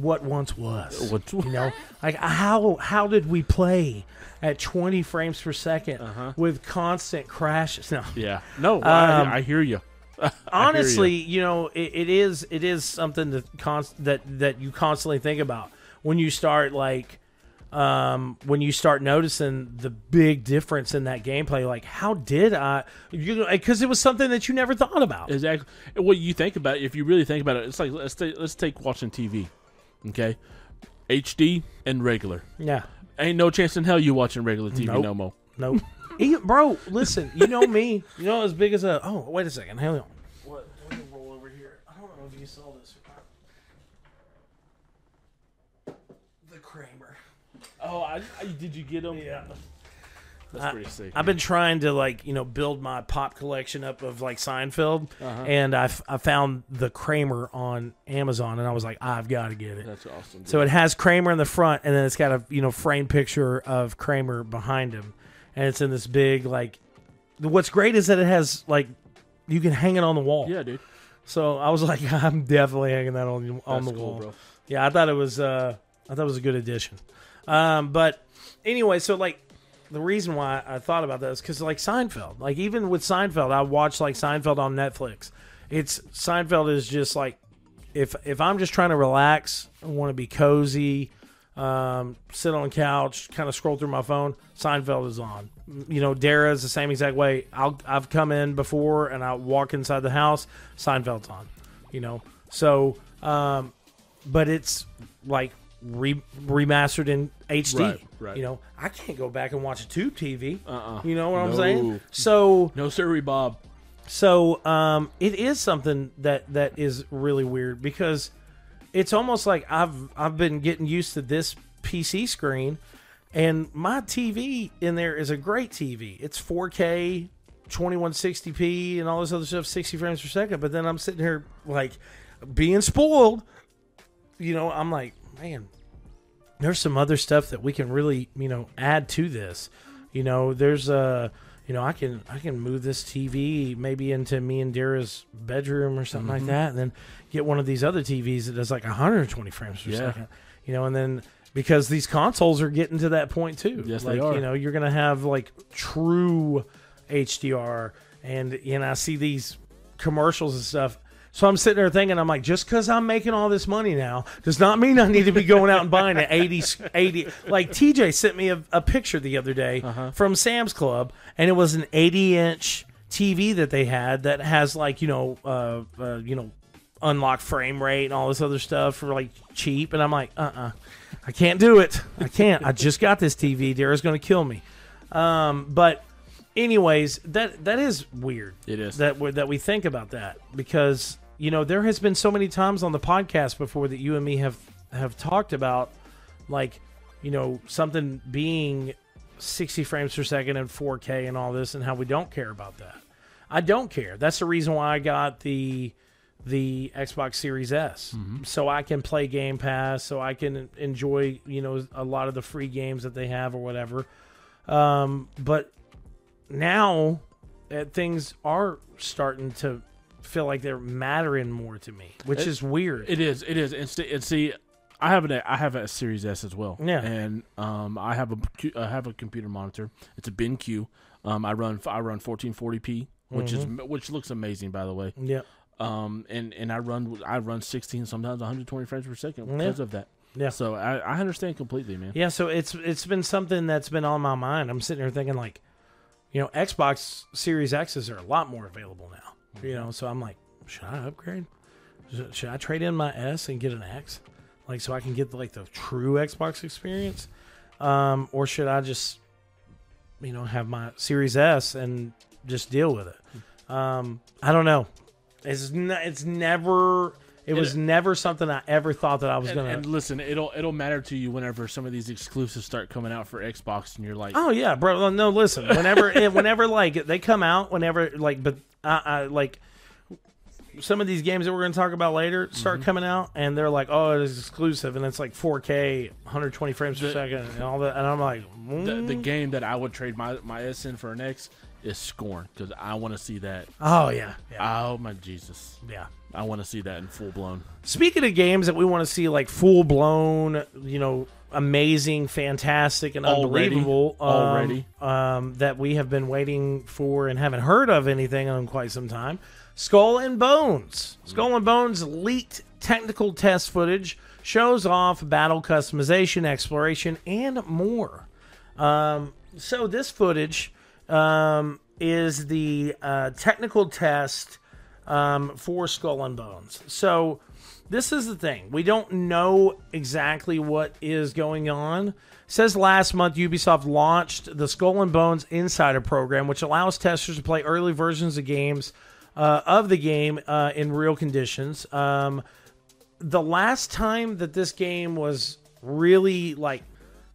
what once was. What- you know, like how how did we play at 20 frames per 2nd Uh-huh. with constant crashes? No, Yeah. No, Um, I, I hear you. honestly, you know, it, it is it is something that const- that that you constantly think about when you start like um, when you start noticing the big difference in that gameplay. Like, how did I? You know, because it was something that you never thought about. Exactly. Well, you think about it. If you really think about it, it's like let's take, let's take watching TV. Okay, HD and regular. Yeah. Ain't no chance in hell you watching regular TV Nope. no more. Nope. Even- bro, listen, you know me. You know as big as a. Oh, wait a second. Hang on. What? Let me roll over here. I don't know if you saw this. The Kramer. Oh, I, I, did you get him? Yeah. That's I- pretty sick. I've been trying to like you know build my pop collection up of like Seinfeld, and I I found the Kramer on Amazon, and I was like, I've got to get it. That's awesome. So it has Kramer in the front, and then it's got a you know framed picture of Kramer behind him, and it's in this big like. What's great is that it has like you can hang it on the wall. yeah, dude. So I was like, I'm definitely hanging that on on That's the cool, wall. bro. Yeah, I thought it was uh I thought it was a good addition. Um, but anyway, so like the reason why I thought about that is because like Seinfeld, like even with Seinfeld, I watch like Seinfeld on Netflix. It's Seinfeld is just like if if I'm just trying to relax, I want to be cozy, um, sit on couch, kind of scroll through my phone. Seinfeld is on. You know, Dara is the same exact way. I'll I've come in before and I walk inside the house. Seinfeld's on. You know, so um, but it's like re- remastered in HD. Right, right. You know, I can't go back and watch a tube TV. Uh-uh. You know what I'm No. saying? So No, sirree, Bob. so um, it is something that that is really weird because it's almost like I've I've been getting used to this PC screen, and my TV in there is a great TV. It's 4K, 2160p, and all this other stuff, 60 frames per second. But then I'm sitting here like being spoiled. You know, I'm like, man, there's some other stuff that we can really you know add to this. You know, there's a you know, I can I can move this TV maybe into me and Dara's bedroom or something like mm-hmm. that, and then get one of these other TVs that does like 120 frames per Yeah. second. You know, and then because these consoles are getting to that point too. Yes, like, they are. You know, you're gonna have like true HDR, and you know, I see these commercials and stuff. So I'm sitting there thinking, I'm like, just because I'm making all this money now does not mean I need to be going out and buying an 80, 80 like TJ sent me a, a picture the other day from Sam's Club, and it was an 80 inch TV that they had that has like, you know, uh, uh, you know, unlocked frame rate and all this other stuff for like cheap. And I'm like, uh uh I can't do it. I can't. I just got this TV. Dara's going to kill me. Um, but anyways, that that is weird. It is. that we- that we think about that because you know there has been so many times on the podcast before that you and me have have talked about like you know something being 60 frames per second and 4K and all this and how we don't care about that. I don't care. That's the reason why I got the the Xbox Series S, so I can play Game Pass, so I can enjoy you know a lot of the free games that they have or whatever. Um, but now uh, things are starting to feel like they're mattering more to me, which It- is weird. It is. It is. And, st- and see, I have an I have a Series S as well. Yeah. And um, I have a I have a computer monitor. It's a BenQ. Um, I run I run 1440p, which is Mm-hmm. which looks amazing by the way. yeah, Um, and and I run I run 16 sometimes 120 frames per second because of that. Yeah. So I, I understand completely, man. yeah. So it's it's been something that's been on my mind. I'm sitting here thinking like, you know, Xbox Series X's are a lot more available now. You know, so I'm like, should I upgrade? Should- I trade in my S and get an X, like so I can get like the true Xbox experience, um, or should I just, you know, have my Series S and just deal with it? Um, I don't know. It's n- it's never. It was never something I ever thought that I was And, gonna. and listen, it'll it'll matter to you whenever some of these exclusives start coming out for Xbox, and you're like, Oh yeah, bro. No, listen. Whenever, eh, whenever like they come out, whenever like, but I, I like some of these games that we're going to talk about later start coming out, and they're like, oh, it's exclusive, and it's like 4K, 120 frames per The- second, and all that, and I'm like, the, the mm. game that I would trade my my S in for an X is Scorn because I want to see that. oh yeah, yeah, Oh my Jesus, yeah. I want to see that in full blown. Speaking of games that we want to see like full blown, you know, amazing, fantastic, and Already. unbelievable, um, Already. um, that we have been waiting for and haven't heard of anything in quite some time. Skull and Bones. Skull and Bones leaked technical test footage shows off battle customization, exploration, and more. Um, so this footage um, is the uh, technical test um, for Skull and Bones. So this is the thing. We don't know exactly what is going on. says last month Ubisoft launched the Skull and Bones Insider program, which allows testers to play early versions of games uh, of the game uh, in real conditions. Um, the last time that this game was really like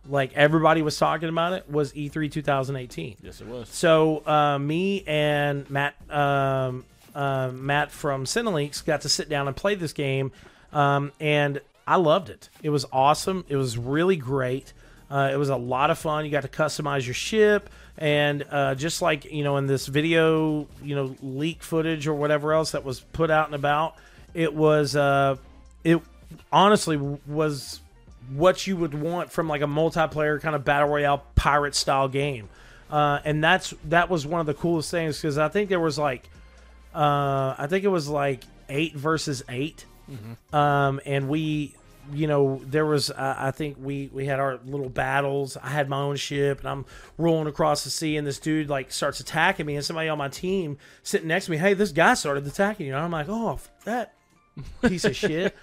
like everybody was talking about it was E E3 2018. Yes, it was. So uh, me and Matt um, uh, Matt from Cinelinx got to sit down and play this game, um, and I loved it. It was awesome. It was really great. Uh, it was a lot of fun. You got to customize your ship, and uh, just like you know in this video, you know leak footage or whatever else that was put out and about, it was uh, it honestly was what you would want from like a multiplayer kind of battle royale pirate style game. Uh, and that's that was one of the coolest things because I think there was like uh, I think it was like eight versus 8 um, and we you know there was uh, I think we we had our little battles. I had my own ship and I'm rolling across the sea and this dude like starts attacking me and somebody on my team sitting next to me, hey, this guy started attacking you. And I'm like, oh, that piece of shit.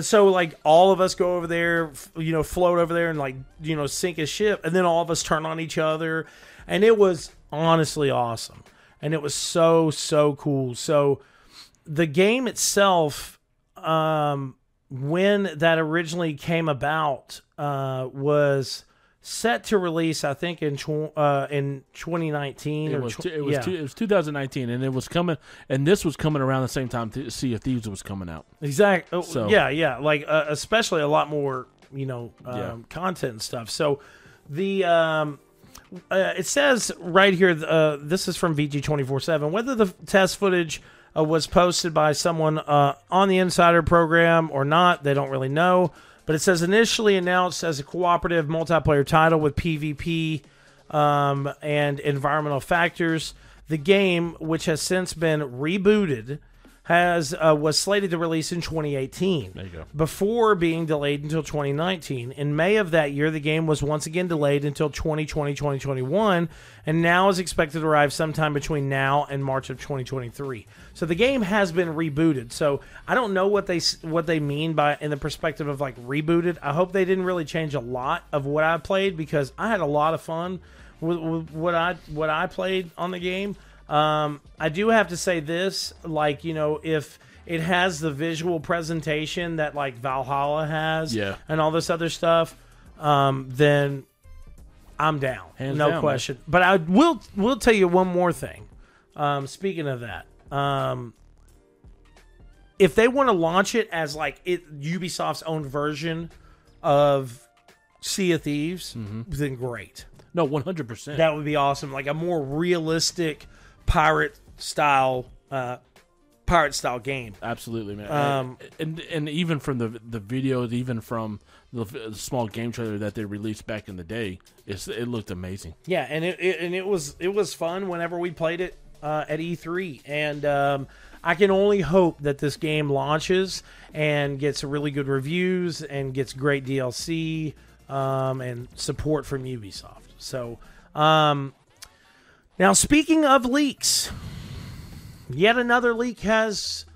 so like all of us go over there, you know, float over there and like you know sink his ship, and then all of us turn on each other, and it was honestly awesome, and it was so so cool. So the game itself, um, when that originally came about, uh, was set to release, I think in tw- uh, in 2019 It was tw- it was yeah. two, it was 2019, and it was coming, and this was coming around the same time. Th- Sea of Thieves was coming out. Exactly. So- yeah, yeah. Like uh, especially a lot more, you know, um, Yeah. content and stuff. So the um, uh, it says right here. Uh, this is from VG twenty four seven. Whether the test footage uh, was posted by someone uh, on the Insider program or not, they don't really know. But it says initially announced as a cooperative multiplayer title with PvP um, and environmental factors. The game, which has since been rebooted, has uh, was slated to release in 2018. There you go. Before being delayed until 2019. In May of that year, the game was once again delayed until 2020 2021, and now is expected to arrive sometime between now and March of 2023. So the game has been rebooted. So I don't know what they what they mean by in the perspective of like rebooted. I hope they didn't really change a lot of what I played because I had a lot of fun with, with what I what I played on the game. Um, I do have to say this, like you know, if it has the visual presentation that like Valhalla has, Yeah. and all this other stuff, um, then I'm down, Hands no down, question. But I will will tell you one more thing. Um, speaking of that, um, if they want to launch it as like it Ubisoft's own version of Sea of Thieves, Mm-hmm. then great. No, one hundred percent. That would be awesome. Like a more realistic pirate style, uh, pirate style game. Absolutely, man. Um, and and even from the the videos, even from the, small game trailer that they released back in the day, it's, it looked amazing. Yeah, and it, it and it was it was fun whenever we played it uh, at E3, and um, I can only hope that this game launches and gets really good reviews and gets great DLC um, and support from Ubisoft. So, um, now speaking of leaks, yet another leak has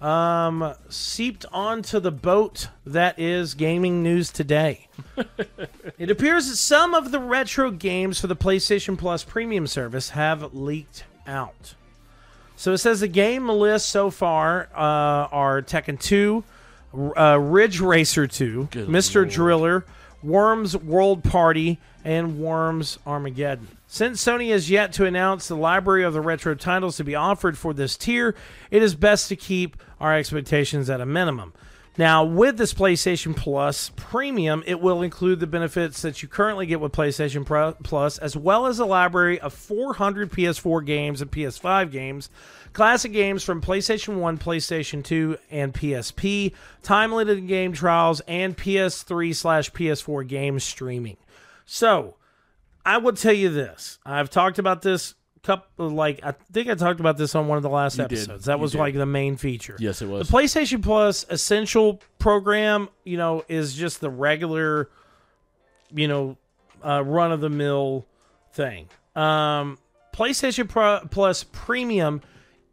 um, seeped onto the boat that is gaming news today. It appears that some of the retro games for the PlayStation Plus premium service have leaked out. So it says the game list so far uh, are Tekken 2, uh, Ridge Racer 2, Good Mr. lord. Driller, Worms World Party, and Worms Armageddon. Since Sony has yet to announce the library of the retro titles to be offered for this tier, it is best to keep our expectations at a minimum. Now, with this PlayStation Plus Premium, it will include the benefits that you currently get with PlayStation Pro- Plus, as well as a library of 400 PS4 games and PS5 games, classic games from PlayStation 1, PlayStation 2, and PSP, time limited game trials, and PS3 slash PS4 game streaming. So, I will tell you this. I've talked about this couple like I think I talked about this on one of the last You did. episodes. That You was did. like the main feature. Yes, it was. The PlayStation Plus Essential program, you know, is just the regular, you know, uh, run of the mill thing. Um, PlayStation Pro- Plus Premium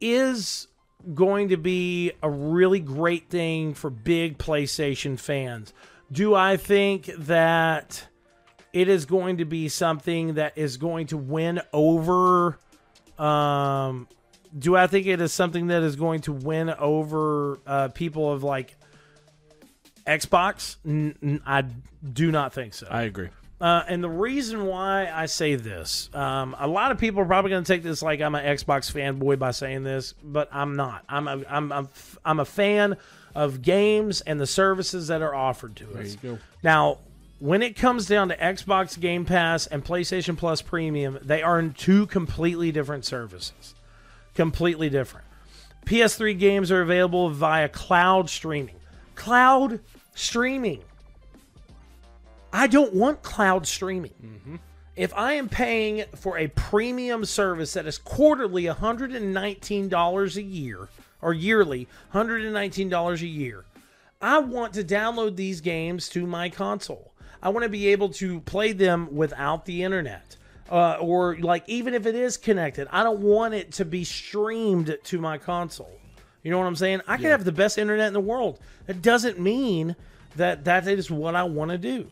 is going to be a really great thing for big PlayStation fans. Do I think that it is going to be something that is going to win over um do I think it is something that is going to win over uh, people of like Xbox? N- n- I do not think so. I agree. Uh, and the reason why I say this, um, a lot of people are probably going to take this like I'm an Xbox fanboy by saying this, but I'm not. I'm a, I'm I'm I'm a fan of games and the services that are offered to us. Now, when it comes down to Xbox Game Pass and PlayStation Plus Premium, they are in two completely different services. Completely different. PS3 games are available via cloud streaming. Cloud streaming. I don't want cloud streaming. Mm-hmm. If I am paying for a premium service that is quarterly $119 a year or yearly $119 a year, I want to download these games to my console. I want to be able to play them without the internet. Uh, or like even if it is connected, I don't want it to be streamed to my console. You know what I'm saying? I can have the best internet in the world. That doesn't mean that that is what I want to do.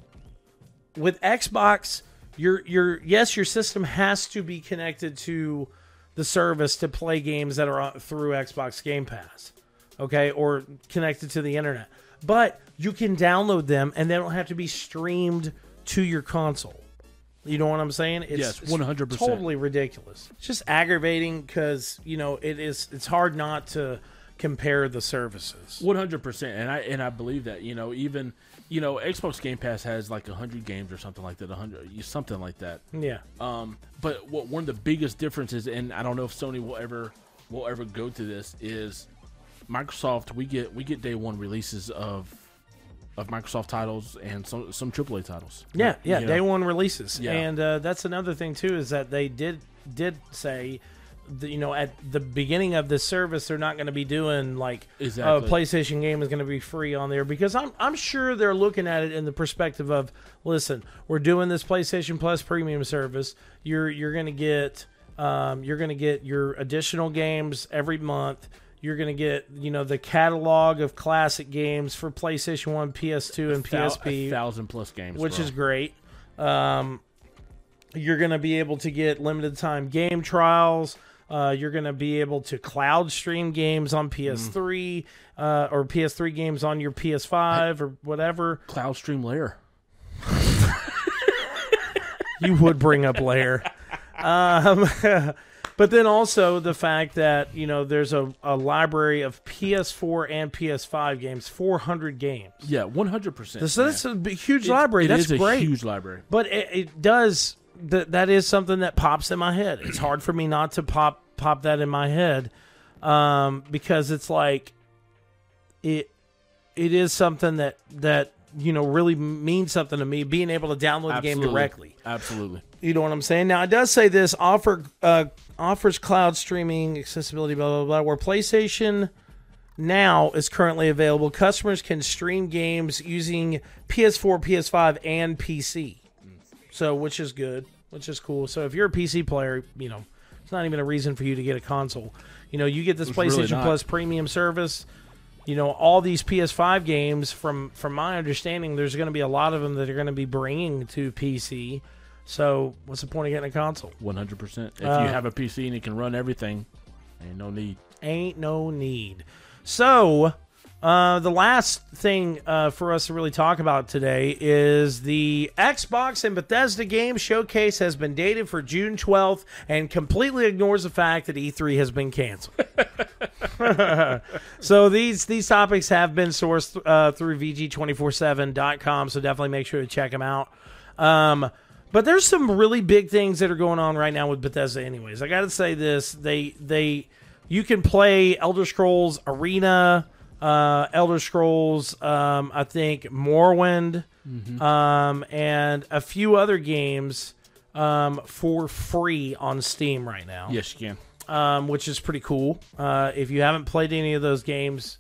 With Xbox, your your yes, your system has to be connected to the service to play games that are through Xbox Game Pass, okay, or connected to the internet. But you can download them, and they don't have to be streamed to your console. You know what I'm saying? It's, Yes, 100%. Totally ridiculous. It's just aggravating because you know it is. It's hard not to compare the services. One hundred percent, and I and I believe that you know even you know Xbox Game Pass has like hundred games or something like that, hundred something like that. Yeah. Um, but what one of the biggest differences, and I don't know if Sony will ever will ever go to this, is Microsoft. We get we get day one releases of of Microsoft titles and some some AAA titles. Yeah, yeah, You day know? one releases, Yeah. and uh, that's another thing too is that they did did say, that, you know, at the beginning of the service, they're not going to be doing like Exactly. a PlayStation game is going to be free on there because I'm I'm sure they're looking at it in the perspective of, listen, we're doing this PlayStation Plus premium service. You're you're going to get um, you're going to get your additional games every month. You're going to get, you know, the catalog of classic games for PlayStation 1, PS2, and Thou- PSP a thousand plus games, which bro. is great. Um, you're going to be able to get limited time game trials. Uh, you're going to be able to cloud stream games on PS3 uh, or PS3 games on your PS5 or whatever. Cloud Stream Layer. You would bring up Layer. Um, but then also the fact that, you know, there's a, a library of PS4 and PS5 games, 400 games. Yeah, one hundred percent. So that's a big, huge library. That's a great. huge library. But it, it does that. That is something that pops in my head. It's hard for me not to pop pop that in my head, um, because it's like it. It is something that that you know really means something to me. Being able to download the game directly. Absolutely. You know what I'm saying? Now it does say this offer uh, offers cloud streaming accessibility, blah blah blah. Where PlayStation now is currently available, customers can stream games using PS4, PS5, and PC. So which is good, which is cool. So if you're a PC player, you know it's not even a reason for you to get a console. You know you get this It's PlayStation not. Plus premium service. You know all these PS5 games. From from my understanding, there's going to be a lot of them that are going to be bringing to PC. So what's the point of getting a console? One hundred percent. If Uh, you have a PC and it can run everything, ain't no need. Ain't no need. So, uh, the last thing uh, for us to really talk about today is the Xbox and Bethesda Game Showcase has been dated for June 12th and completely ignores the fact that E3 has been canceled. so these these topics have been sourced uh, through VG247.com, so definitely make sure to check them out. Um, but there's some really big things that are going on right now with Bethesda. Anyways, I got to say this: they they you can play Elder Scrolls Arena, uh, Elder Scrolls, um, I think Morrowind, um, and a few other games um, for free on Steam right now Yes, you can. um, which is pretty cool. Uh, if you haven't played any of those games,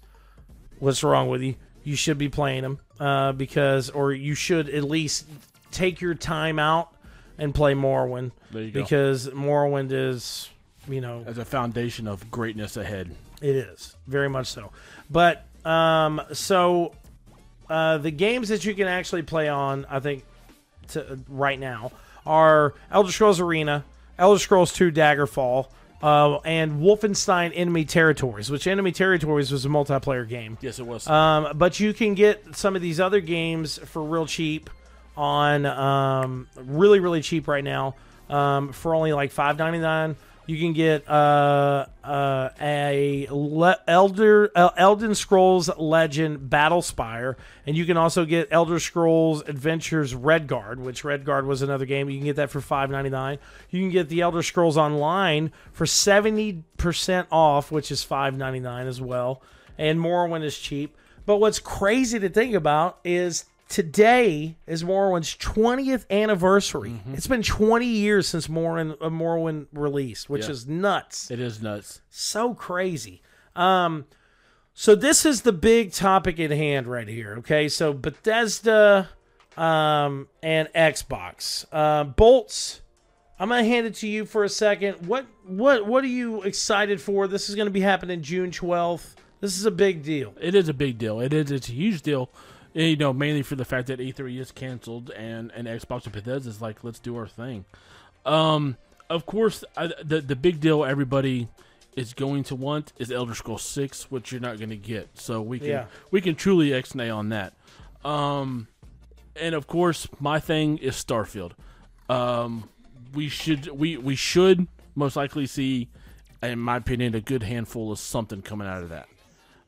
what's wrong with you? You should be playing them uh, because, or you should at least take your time out and play Morrowind There you go. because Morrowind is, you know, As a foundation of greatness ahead. it is very much so. But um, so uh, the games that you can actually play on, I think, to, right now are Elder Scrolls Arena, Elder Scrolls 2 Daggerfall, uh, and Wolfenstein Enemy Territories, which Enemy Territories was a multiplayer game. Yes, it was. Um, but you can get some of these other games for real cheap on um, really really cheap right now um, for only like five ninety nine. You can get uh, uh, a Le- Elder uh, Elden Scrolls Legend Battlespire, and you can also get Elder Scrolls Adventures Redguard, which Redguard was another game. You can get that for five ninety nine. You can get the Elder Scrolls Online for seventy percent off, which is five ninety nine as well. And Morrowind is cheap. But what's crazy to think about is today is Morrowind's 20th anniversary. It's been 20 years since Morrowind, uh, Morrowind released, which Yeah. is nuts. it is nuts. So crazy. Um, so this is the big topic at hand right here. Okay, so Bethesda um, and Xbox uh, bolts. I'm gonna hand it to you for a second. What what what are you excited for? This is gonna be happening June 12th. This is a big deal. It is a big deal. It is. It's a huge deal. You know, mainly for the fact that E3 is canceled and and Xbox and Bethesda is like, let's do our thing. Um, of course, I, the the big deal everybody is going to want is Elder Scrolls Six, which you're not going to get. So we can Yeah. we can truly xnay on that. Um, and of course, my thing is Starfield. Um, we should we we should most likely see, in my opinion, a good handful of something coming out of that.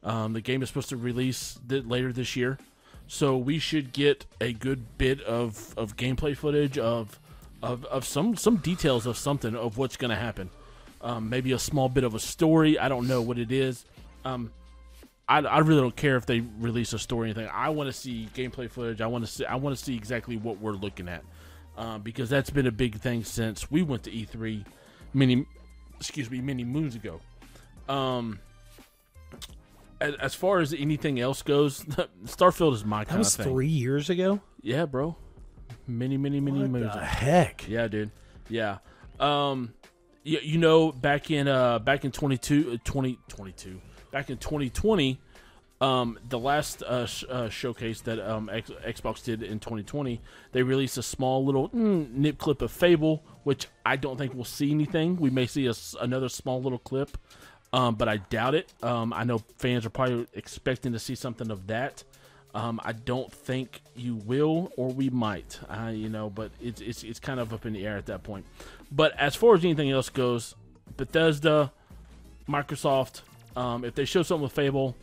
Um, the game is supposed to release th- later this year, so we should get a good bit of, of gameplay footage of, of of some some details of something of what's going to happen. Um, maybe a small bit of a story. I don't know what it is. Um, I, I really don't care if they release a story or anything. I want to see gameplay footage. I want to see I want to see exactly what we're looking at, um, because that's been a big thing since we went to E3 many excuse me many moons ago. Um, as, far as anything else goes, Starfield is my That kind was of thing. three years ago. Yeah, bro. Many many many What moons. the ago. heck? Yeah, dude. Yeah. Um you, you know back in uh back in 22 uh, 20 22 back in 2020 um the last uh, sh- uh showcase that um X- Xbox did in 2020 they released a small little mm, nip clip of Fable which I don't think we'll see anything. We may see a another small little clip. Um, but I doubt it. Um, I know fans are probably expecting to see something of that. Um, I don't think you will, or we might. Uh, you know, but it's it's it's kind of up in the air at that point. But as far as anything else goes, Bethesda, Microsoft, um, if they show something with Fable,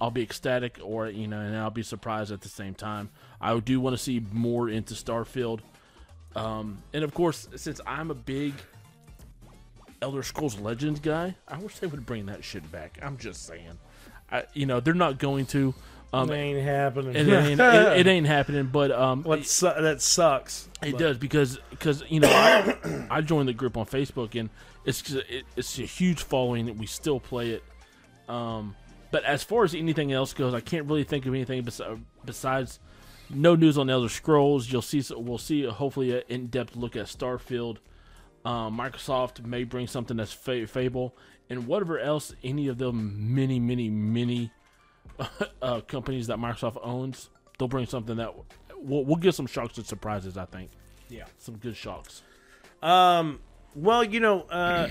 I'll be ecstatic, or you know, and I'll be surprised at the same time. I do want to see more into Starfield, um, and of course, since I'm a big Elder Scrolls Legends guy, I wish they would bring that shit back. I'm just saying, I, you know, they're not going to. Um, it ain't happening. it, ain't, it, it ain't happening, but um, su- that sucks. it But- does because because you know I, I joined the group on Facebook and it's it, it's a huge following that we still play it. Um, but as far as anything else goes, I can't really think of anything bes- besides no news on Elder Scrolls. You'll see we'll see hopefully an in depth look at Starfield. Um, Microsoft may bring something that's fa- Fable and whatever else any of the many many many uh, companies that Microsoft owns. They'll bring something that we'll, we'll get some shocks and surprises. I think Yeah. some good shocks. Um. Well, you know, uh,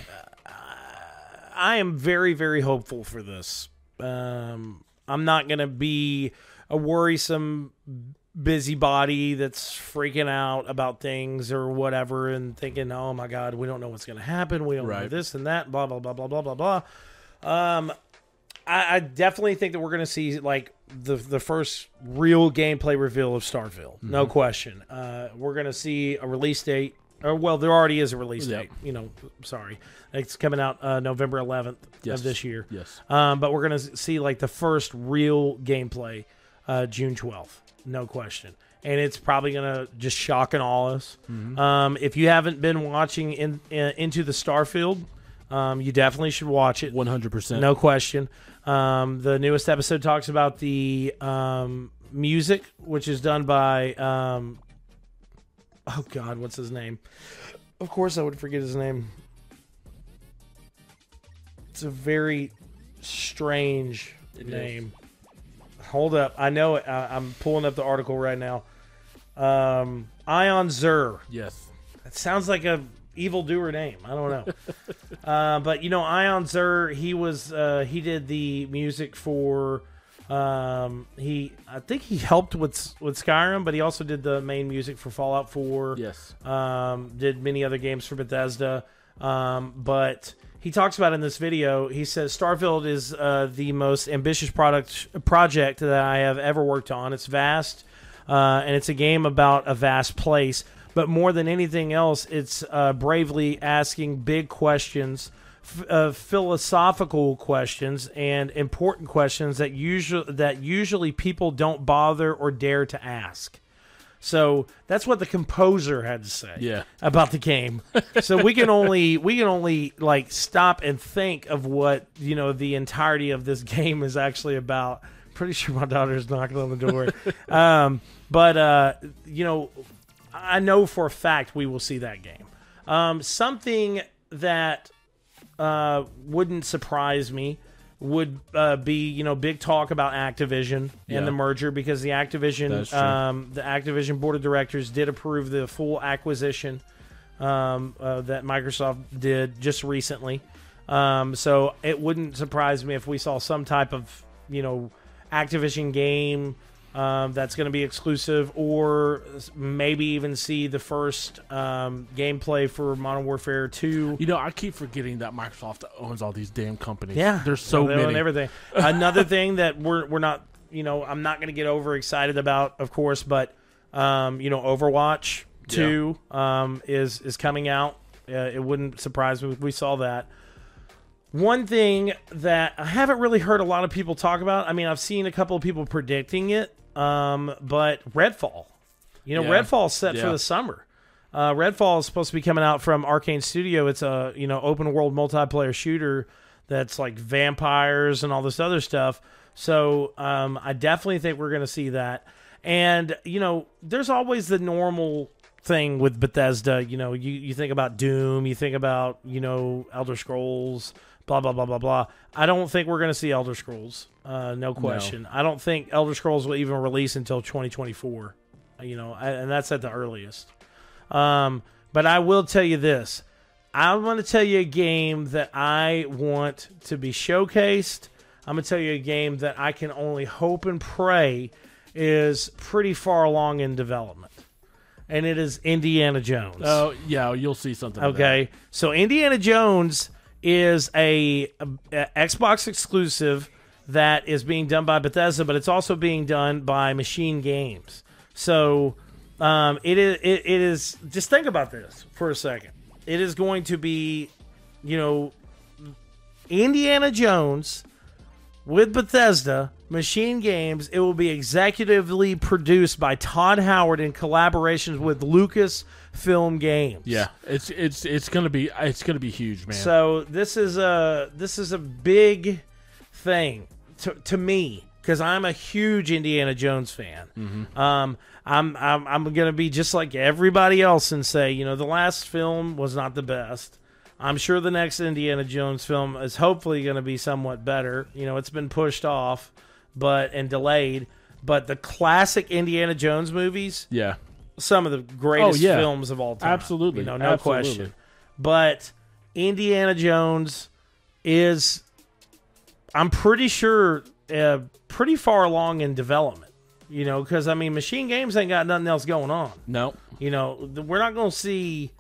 I am very, very hopeful for this. Um, I'm not gonna be a worrisome busybody that's freaking out about things or whatever and thinking, "Oh my God, we don't know what's gonna happen. We don't know this and that." Blah blah blah blah blah blah blah. Um, I, I definitely think that we're going to see like the the first real gameplay reveal of Starfield, no question. Uh, we're going to see a release date. Or well, there already is a release Yep. date. You know, sorry, it's coming out uh, November 11th Yes. of this year. Yes. Um, but we're going to see like the first real gameplay uh, June 12th, no question. And it's probably going to just shock and awe us. Um, if you haven't been watching in, in into the Starfield, um, you definitely should watch it. One hundred percent. No question. Um, the newest episode talks about the um, music, which is done by um, oh god, what's his name? Of course, I would forget his name. It's a very strange It is. Hold up, I know it. I, I'm pulling up the article right now. Um, Inon Zur. Yes. It sounds like a evildoer name. I don't know. uh, but you know, Inon Zur, he was uh, he did the music for um he I think he helped with with Skyrim, but he also did the main music for Fallout 4. Yes. Um did many other games for Bethesda. Um but he talks about in this video, he says Starfield is uh, the most ambitious product project that I have ever worked on. It's vast, uh, and it's a game about a vast place. But more than anything else, it's uh, bravely asking big questions, f- uh, philosophical questions, and important questions that usually that usually people don't bother or dare to ask. So that's what the composer had to say Yeah. about the game. so we can only we can only like stop and think of what you know the entirety of this game is actually about. Pretty sure my daughter's knocking on the door. um, but uh, you know, I know for a fact we will see that game. Um, something that uh, wouldn't surprise me would uh, be you know big talk about Activision Yeah. and the merger because the Activision um, the Activision board of directors did approve the full acquisition um, uh, that Microsoft did just recently. Um, so it wouldn't surprise me if we saw some type of you know Activision game Um, that's going to be exclusive, or maybe even see the first um, gameplay for Modern Warfare 2. You know, I keep forgetting that Microsoft owns all these damn companies. Yeah, there's so They own many. everything. Another thing that we're we're not, you know, I'm not going to get overexcited about, of course, but um, you know, Overwatch two um, is is coming out. Uh, it wouldn't surprise me if we saw that. One thing that I haven't really heard a lot of people talk about. I mean, I've seen a couple of people predicting it, um, but Redfall. You know, Yeah. Redfall's set for the summer. Uh, Redfall is supposed to be coming out from Arkane Studio. It's a you know open world multiplayer shooter that's like vampires and all this other stuff. So um, I definitely think we're going to see that. And you know, there's always the normal thing with Bethesda. You know, you you think about Doom, you think about you know Elder Scrolls, blah blah blah blah blah. I don't think we're going to see Elder Scrolls. Uh, no question. I don't think Elder Scrolls will even release until 2024. You know, and that's at the earliest. Um, but I will tell you this. I'm going to tell you a game that I want to be showcased. I'm going to tell you a game that I can only hope and pray is pretty far along in development. And it is Indiana Jones. Oh yeah, you'll see something. Okay, so Indiana Jones is a, a- a Xbox exclusive that is being done by Bethesda, but it's also being done by Machine Games. So um, it is. It, it is. Just think about this for a second. It is going to be, you know, Indiana Jones with Bethesda Machine Games. It will be executively produced by Todd Howard in collaborations with Lucasfilm Games. Yeah, it's it's it's gonna be it's gonna be huge, man. So this is a this is a big thing to to me because I'm a huge Indiana Jones fan. Mm-hmm. Um, I'm I'm I'm gonna be just like everybody else and say, you know, the last film was not the best. I'm sure the next Indiana Jones film is hopefully going to be somewhat better. You know, it's been pushed off, but and delayed. But the classic Indiana Jones movies, yeah, some of the greatest Oh, yeah. films of all time. Absolutely. you know, no Absolutely. question. But Indiana Jones is, I'm pretty sure, uh, pretty far along in development. You know, because I mean, Machine Games ain't got nothing else going on. no, You know, we're not going to see,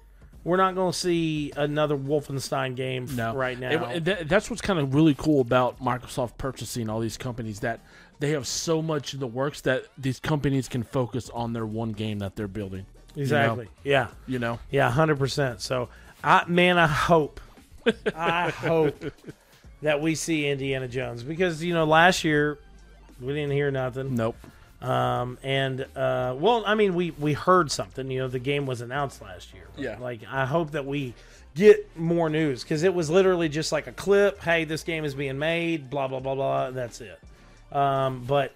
we're not going to see another Wolfenstein game no. right now. That- that's what's kind of really cool about Microsoft purchasing all these companies that they have so much in the works that these companies can focus on their one game that they're building. you know? exactly. Yeah. You know, Yeah, hundred percent. So, I man, I hope, I hope that we see Indiana Jones because you know last year we didn't hear nothing. nope. Um, and uh, well, I mean, we we heard something. You know, the game was announced last year. Yeah. Like, I hope that we get more news because it was literally just like a clip. Hey, this game is being made. Blah blah blah blah. That's it. Um, but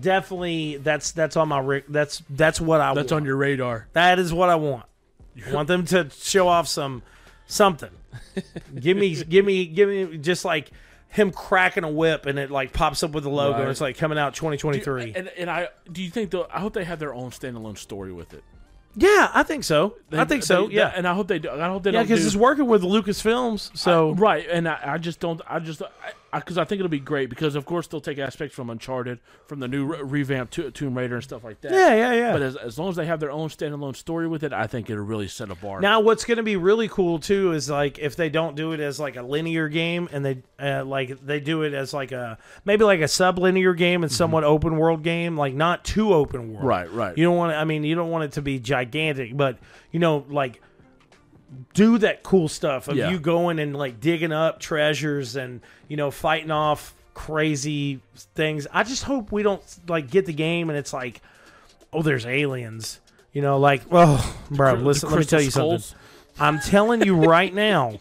definitely, that's that's on my that's that's what I want. That's want. on your radar. That is what I want. I want them to show off some something. give me, give me, give me just like him cracking a whip and it like pops up with the logo and Right. it's like coming out 2023. And and I do you think though? I hope they have their own standalone story with it. yeah, I think so. I think so. they- yeah. and I hope they do. I hope they yeah, don't because do- it's working with Lucasfilms. So right, and I, I just don't. I just because I, think it'll be great because of course they'll take aspects from Uncharted, from the new re- revamped to- Tomb Raider and stuff like that. yeah, yeah, yeah. But as, as long as they have their own standalone story with it, I think it'll really set a bar. Now, what's going to be really cool too is like if they don't do it as like a linear game and they uh, like they do it as like a maybe like a sublinear game and somewhat open world game, like not too open world. Mm-hmm. Right, right. You don't want. I mean, you don't want it to be gigantic, but you know, like do that cool stuff of Yeah. you going and like digging up treasures and you know fighting off crazy things. I just hope we don't like get the game and it's like, oh, there's aliens. You know, like, oh, bro, The listen, let me tell you Crystal something. I'm telling you right now,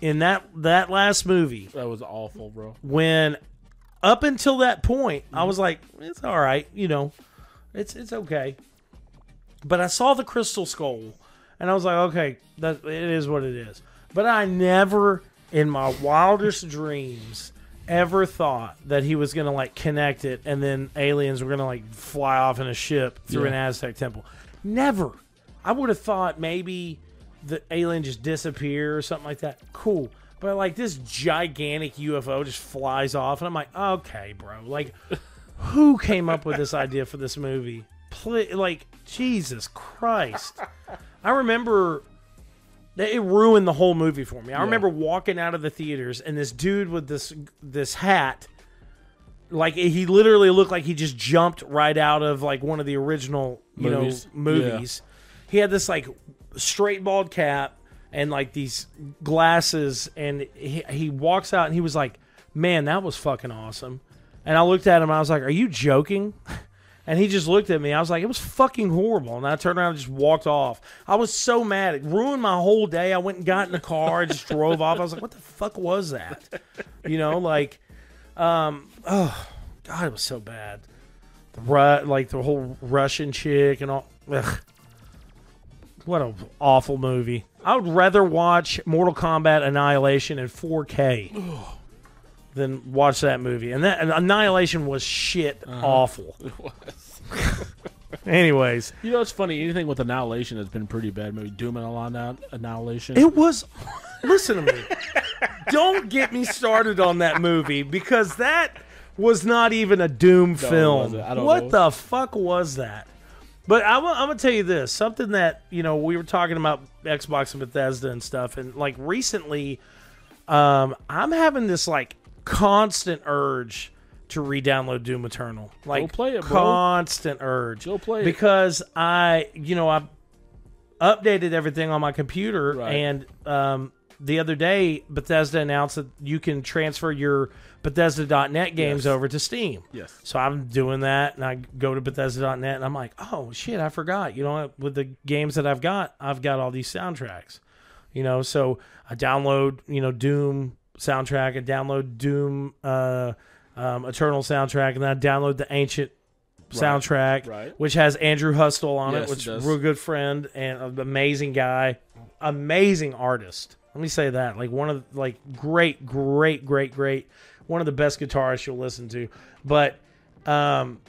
in that that last movie, That was awful, bro. when up until that point, I was like, it's all right, you know, it's it's okay. But I saw the crystal skull, and I was like, okay, that it is what it is. But I never, in my wildest dreams, ever thought that he was gonna like connect it, and then aliens were gonna like fly off in a ship through an Aztec temple. Never. I would have thought maybe the alien just disappear or something like that. Cool. But like this gigantic UFO just flies off, and I'm like, okay, bro. Like, who came up with this idea for this movie? Pl- like Jesus Christ! I remember that it ruined the whole movie for me. I remember walking out of the theaters and this dude with this this hat, like he literally looked like he just jumped right out of like one of the original you Movies. know movies. He had this like straight bald cap and like these glasses, and he he walks out and he was like, "Man, that was fucking awesome." And I looked at him. I was like, "Are you joking?" And he just looked at me. I was like, it was fucking horrible. And I turned around and just walked off. I was so mad. It ruined my whole day. I went and got in the car and just drove off. I was like, what the fuck was that? You know, like, um, oh, God, it was so bad. The Ru- like the whole Russian chick and all. Ugh. What a awful movie. I would rather watch Mortal Kombat Annihilation in 4K than watch that movie. And that and Annihilation was shit awful. It was. Anyways, You know, it's funny. Anything with Annihilation has been pretty bad. Maybe Doom and Anni- Annihilation. it was. Listen to me. Don't get me started on that movie because that was not even a Doom film. I don't what know. the fuck was that? But I, am gonna tell you this: something that you know we were talking about Xbox and Bethesda and stuff, and like recently, um, I'm having this like constant urge to re-download Doom Eternal. Like play it, bro. constant urge. Go play it. because I, you know, I updated everything on my computer, Right. and um, the other day Bethesda announced that you can transfer your Bethesda.net games Yes. over to Steam. Yes. So I'm doing that, and I go to Bethesda.net, and I'm like, oh shit, I forgot. You know, with the games that I've got, I've got all these soundtracks. You know, so I download, you know, Doom soundtrack, I download Doom uh, um, Eternal soundtrack, and then I download the Ancient soundtrack, right. which has Andrew Hulshult on Yes, it, which it is a real good friend and an amazing guy, amazing artist. Let me say that, like one of like great, great, great, great, one of the best guitarists you'll listen to. But, um,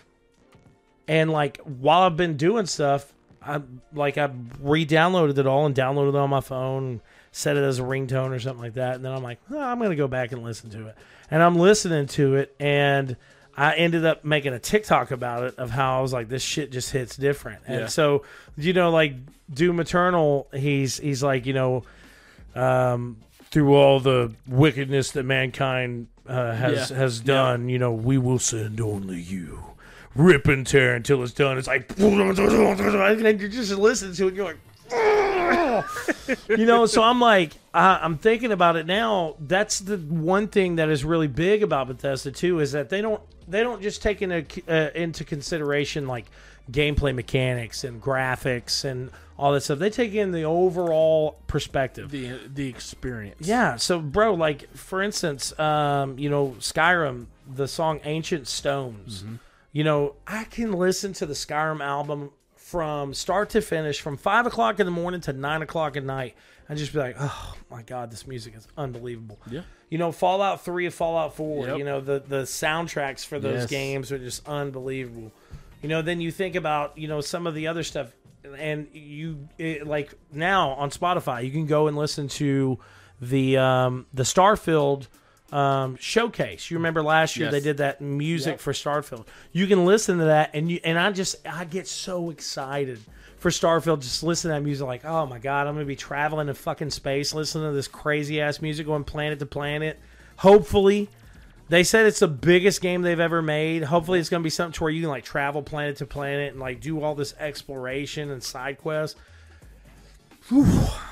and like while I've been doing stuff, I like I re-downloaded it all and downloaded it on my phone, and set it as a ringtone or something like that, and then I'm like, oh, I'm gonna go back and listen to it, and I'm listening to it, and I ended up making a TikTok about it of how I was like, this shit just hits different, and Yeah. so you know, like Doom Eternal, he's he's like, you know, um, through all the wickedness that mankind uh, has Yeah. has done, you know, we will send only you. Rip and tear until it's done. It's like, and you just listen to it. And you're like, you know. So I'm like, I, I'm thinking about it now. That's the one thing that is really big about Bethesda too is that they don't they don't just take into uh, into consideration like gameplay mechanics and graphics and all that stuff. They take in the overall perspective. the the experience. Yeah. So, bro, like for instance, um, you know, Skyrim, the song "Ancient Stones." You know, I can listen to the Skyrim album from start to finish, from five o'clock in the morning to nine o'clock at night, and just be like, "Oh my god, this music is unbelievable." Yeah. You know, Fallout Three and Fallout Four. Yep. You know, the the soundtracks for those Yes. games are just unbelievable. You know, then you think about you know some of the other stuff, and you it, like now on Spotify, you can go and listen to the um, the Starfield um, showcase. You remember last year Yes. they did that music Yep. for Starfield. You can listen to that, and you and I just I get so excited for Starfield. Just listen to that music, like oh my god, I'm gonna be traveling in fucking space, listening to this crazy ass music, going planet to planet. Hopefully, they said it's the biggest game they've ever made. Hopefully, it's going to be something to where you can like travel planet to planet and like do all this exploration and side quests. Whew,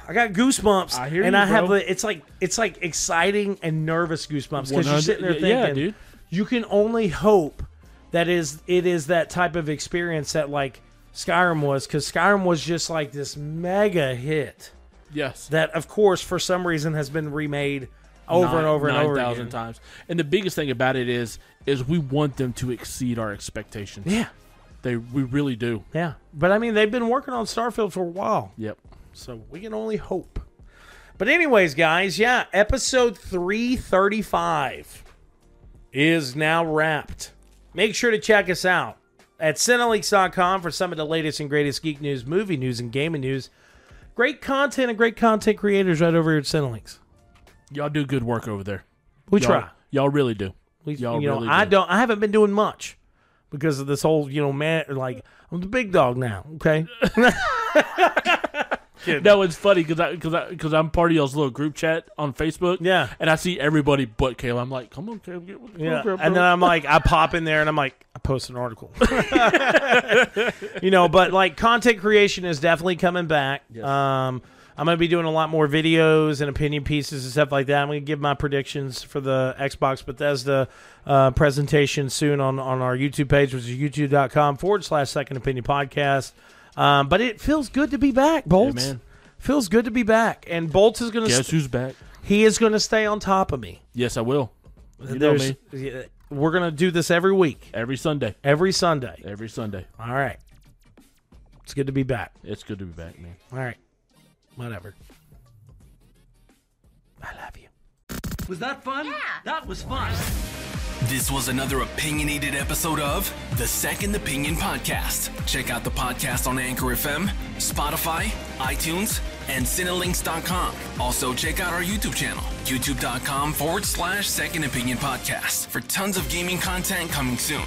I got goosebumps, I hear and you, I have bro. the, it's like it's like exciting and nervous goosebumps because you're 100 sitting there yeah, thinking, dude. you can only hope that is it is that type of experience that like Skyrim was because Skyrim was just like this mega hit Yes. that of course for some reason has been remade over and over and over nine again. thousand times. And the biggest thing about it is, is we want them to exceed our expectations. Yeah, They we really do. Yeah, but I mean, they've been working on Starfield for a while, Yep. So we can only hope. But anyways, guys, yeah, episode three thirty-five is now wrapped. Make sure to check us out at Cinelinx.com for some of the latest and greatest geek news, movie news, and gaming news. Great content and great content creators right over here at Cinelinx. Y'all do good work over there. We Y'all, try. Y'all really do. We, Y'all you know, really I do. don't. I haven't been doing much. because of this whole you know man like I'm the big dog now. Okay, No, it's funny because I because I because I'm part of y'all's little group chat on Facebook. Yeah. and I see everybody but Caleb. I'm like, come on, Caleb, get with the yeah. program, And then I'm like, I pop in there and I'm like, I post an article. you know, but like content creation is definitely coming back. Yes. Um, I'm going to be doing a lot more videos and opinion pieces and stuff like that. I'm going to give my predictions for the Xbox Bethesda uh, presentation soon on, on our YouTube page, which is youtube.com forward slash second opinion podcast. Um, but it feels good to be back, Bolts. man. Feels good to be back. And Bolts is going to, guess st- who's back? he is going to stay on top of me. Yes, I will. You know me. We're going to do this every week, Every Sunday, every Sunday. every Sunday. All right. It's good to be back. It's good to be back, man. All right. Whatever. I love you. Was that fun? Yeah. That was fun. This was another opinionated episode of the Second Opinion Podcast. Check out the podcast on Anchor FM, Spotify, iTunes, and Cinelinx.com. Also, check out our YouTube channel, youtube.com forward slash Second Opinion Podcast, for tons of gaming content coming soon.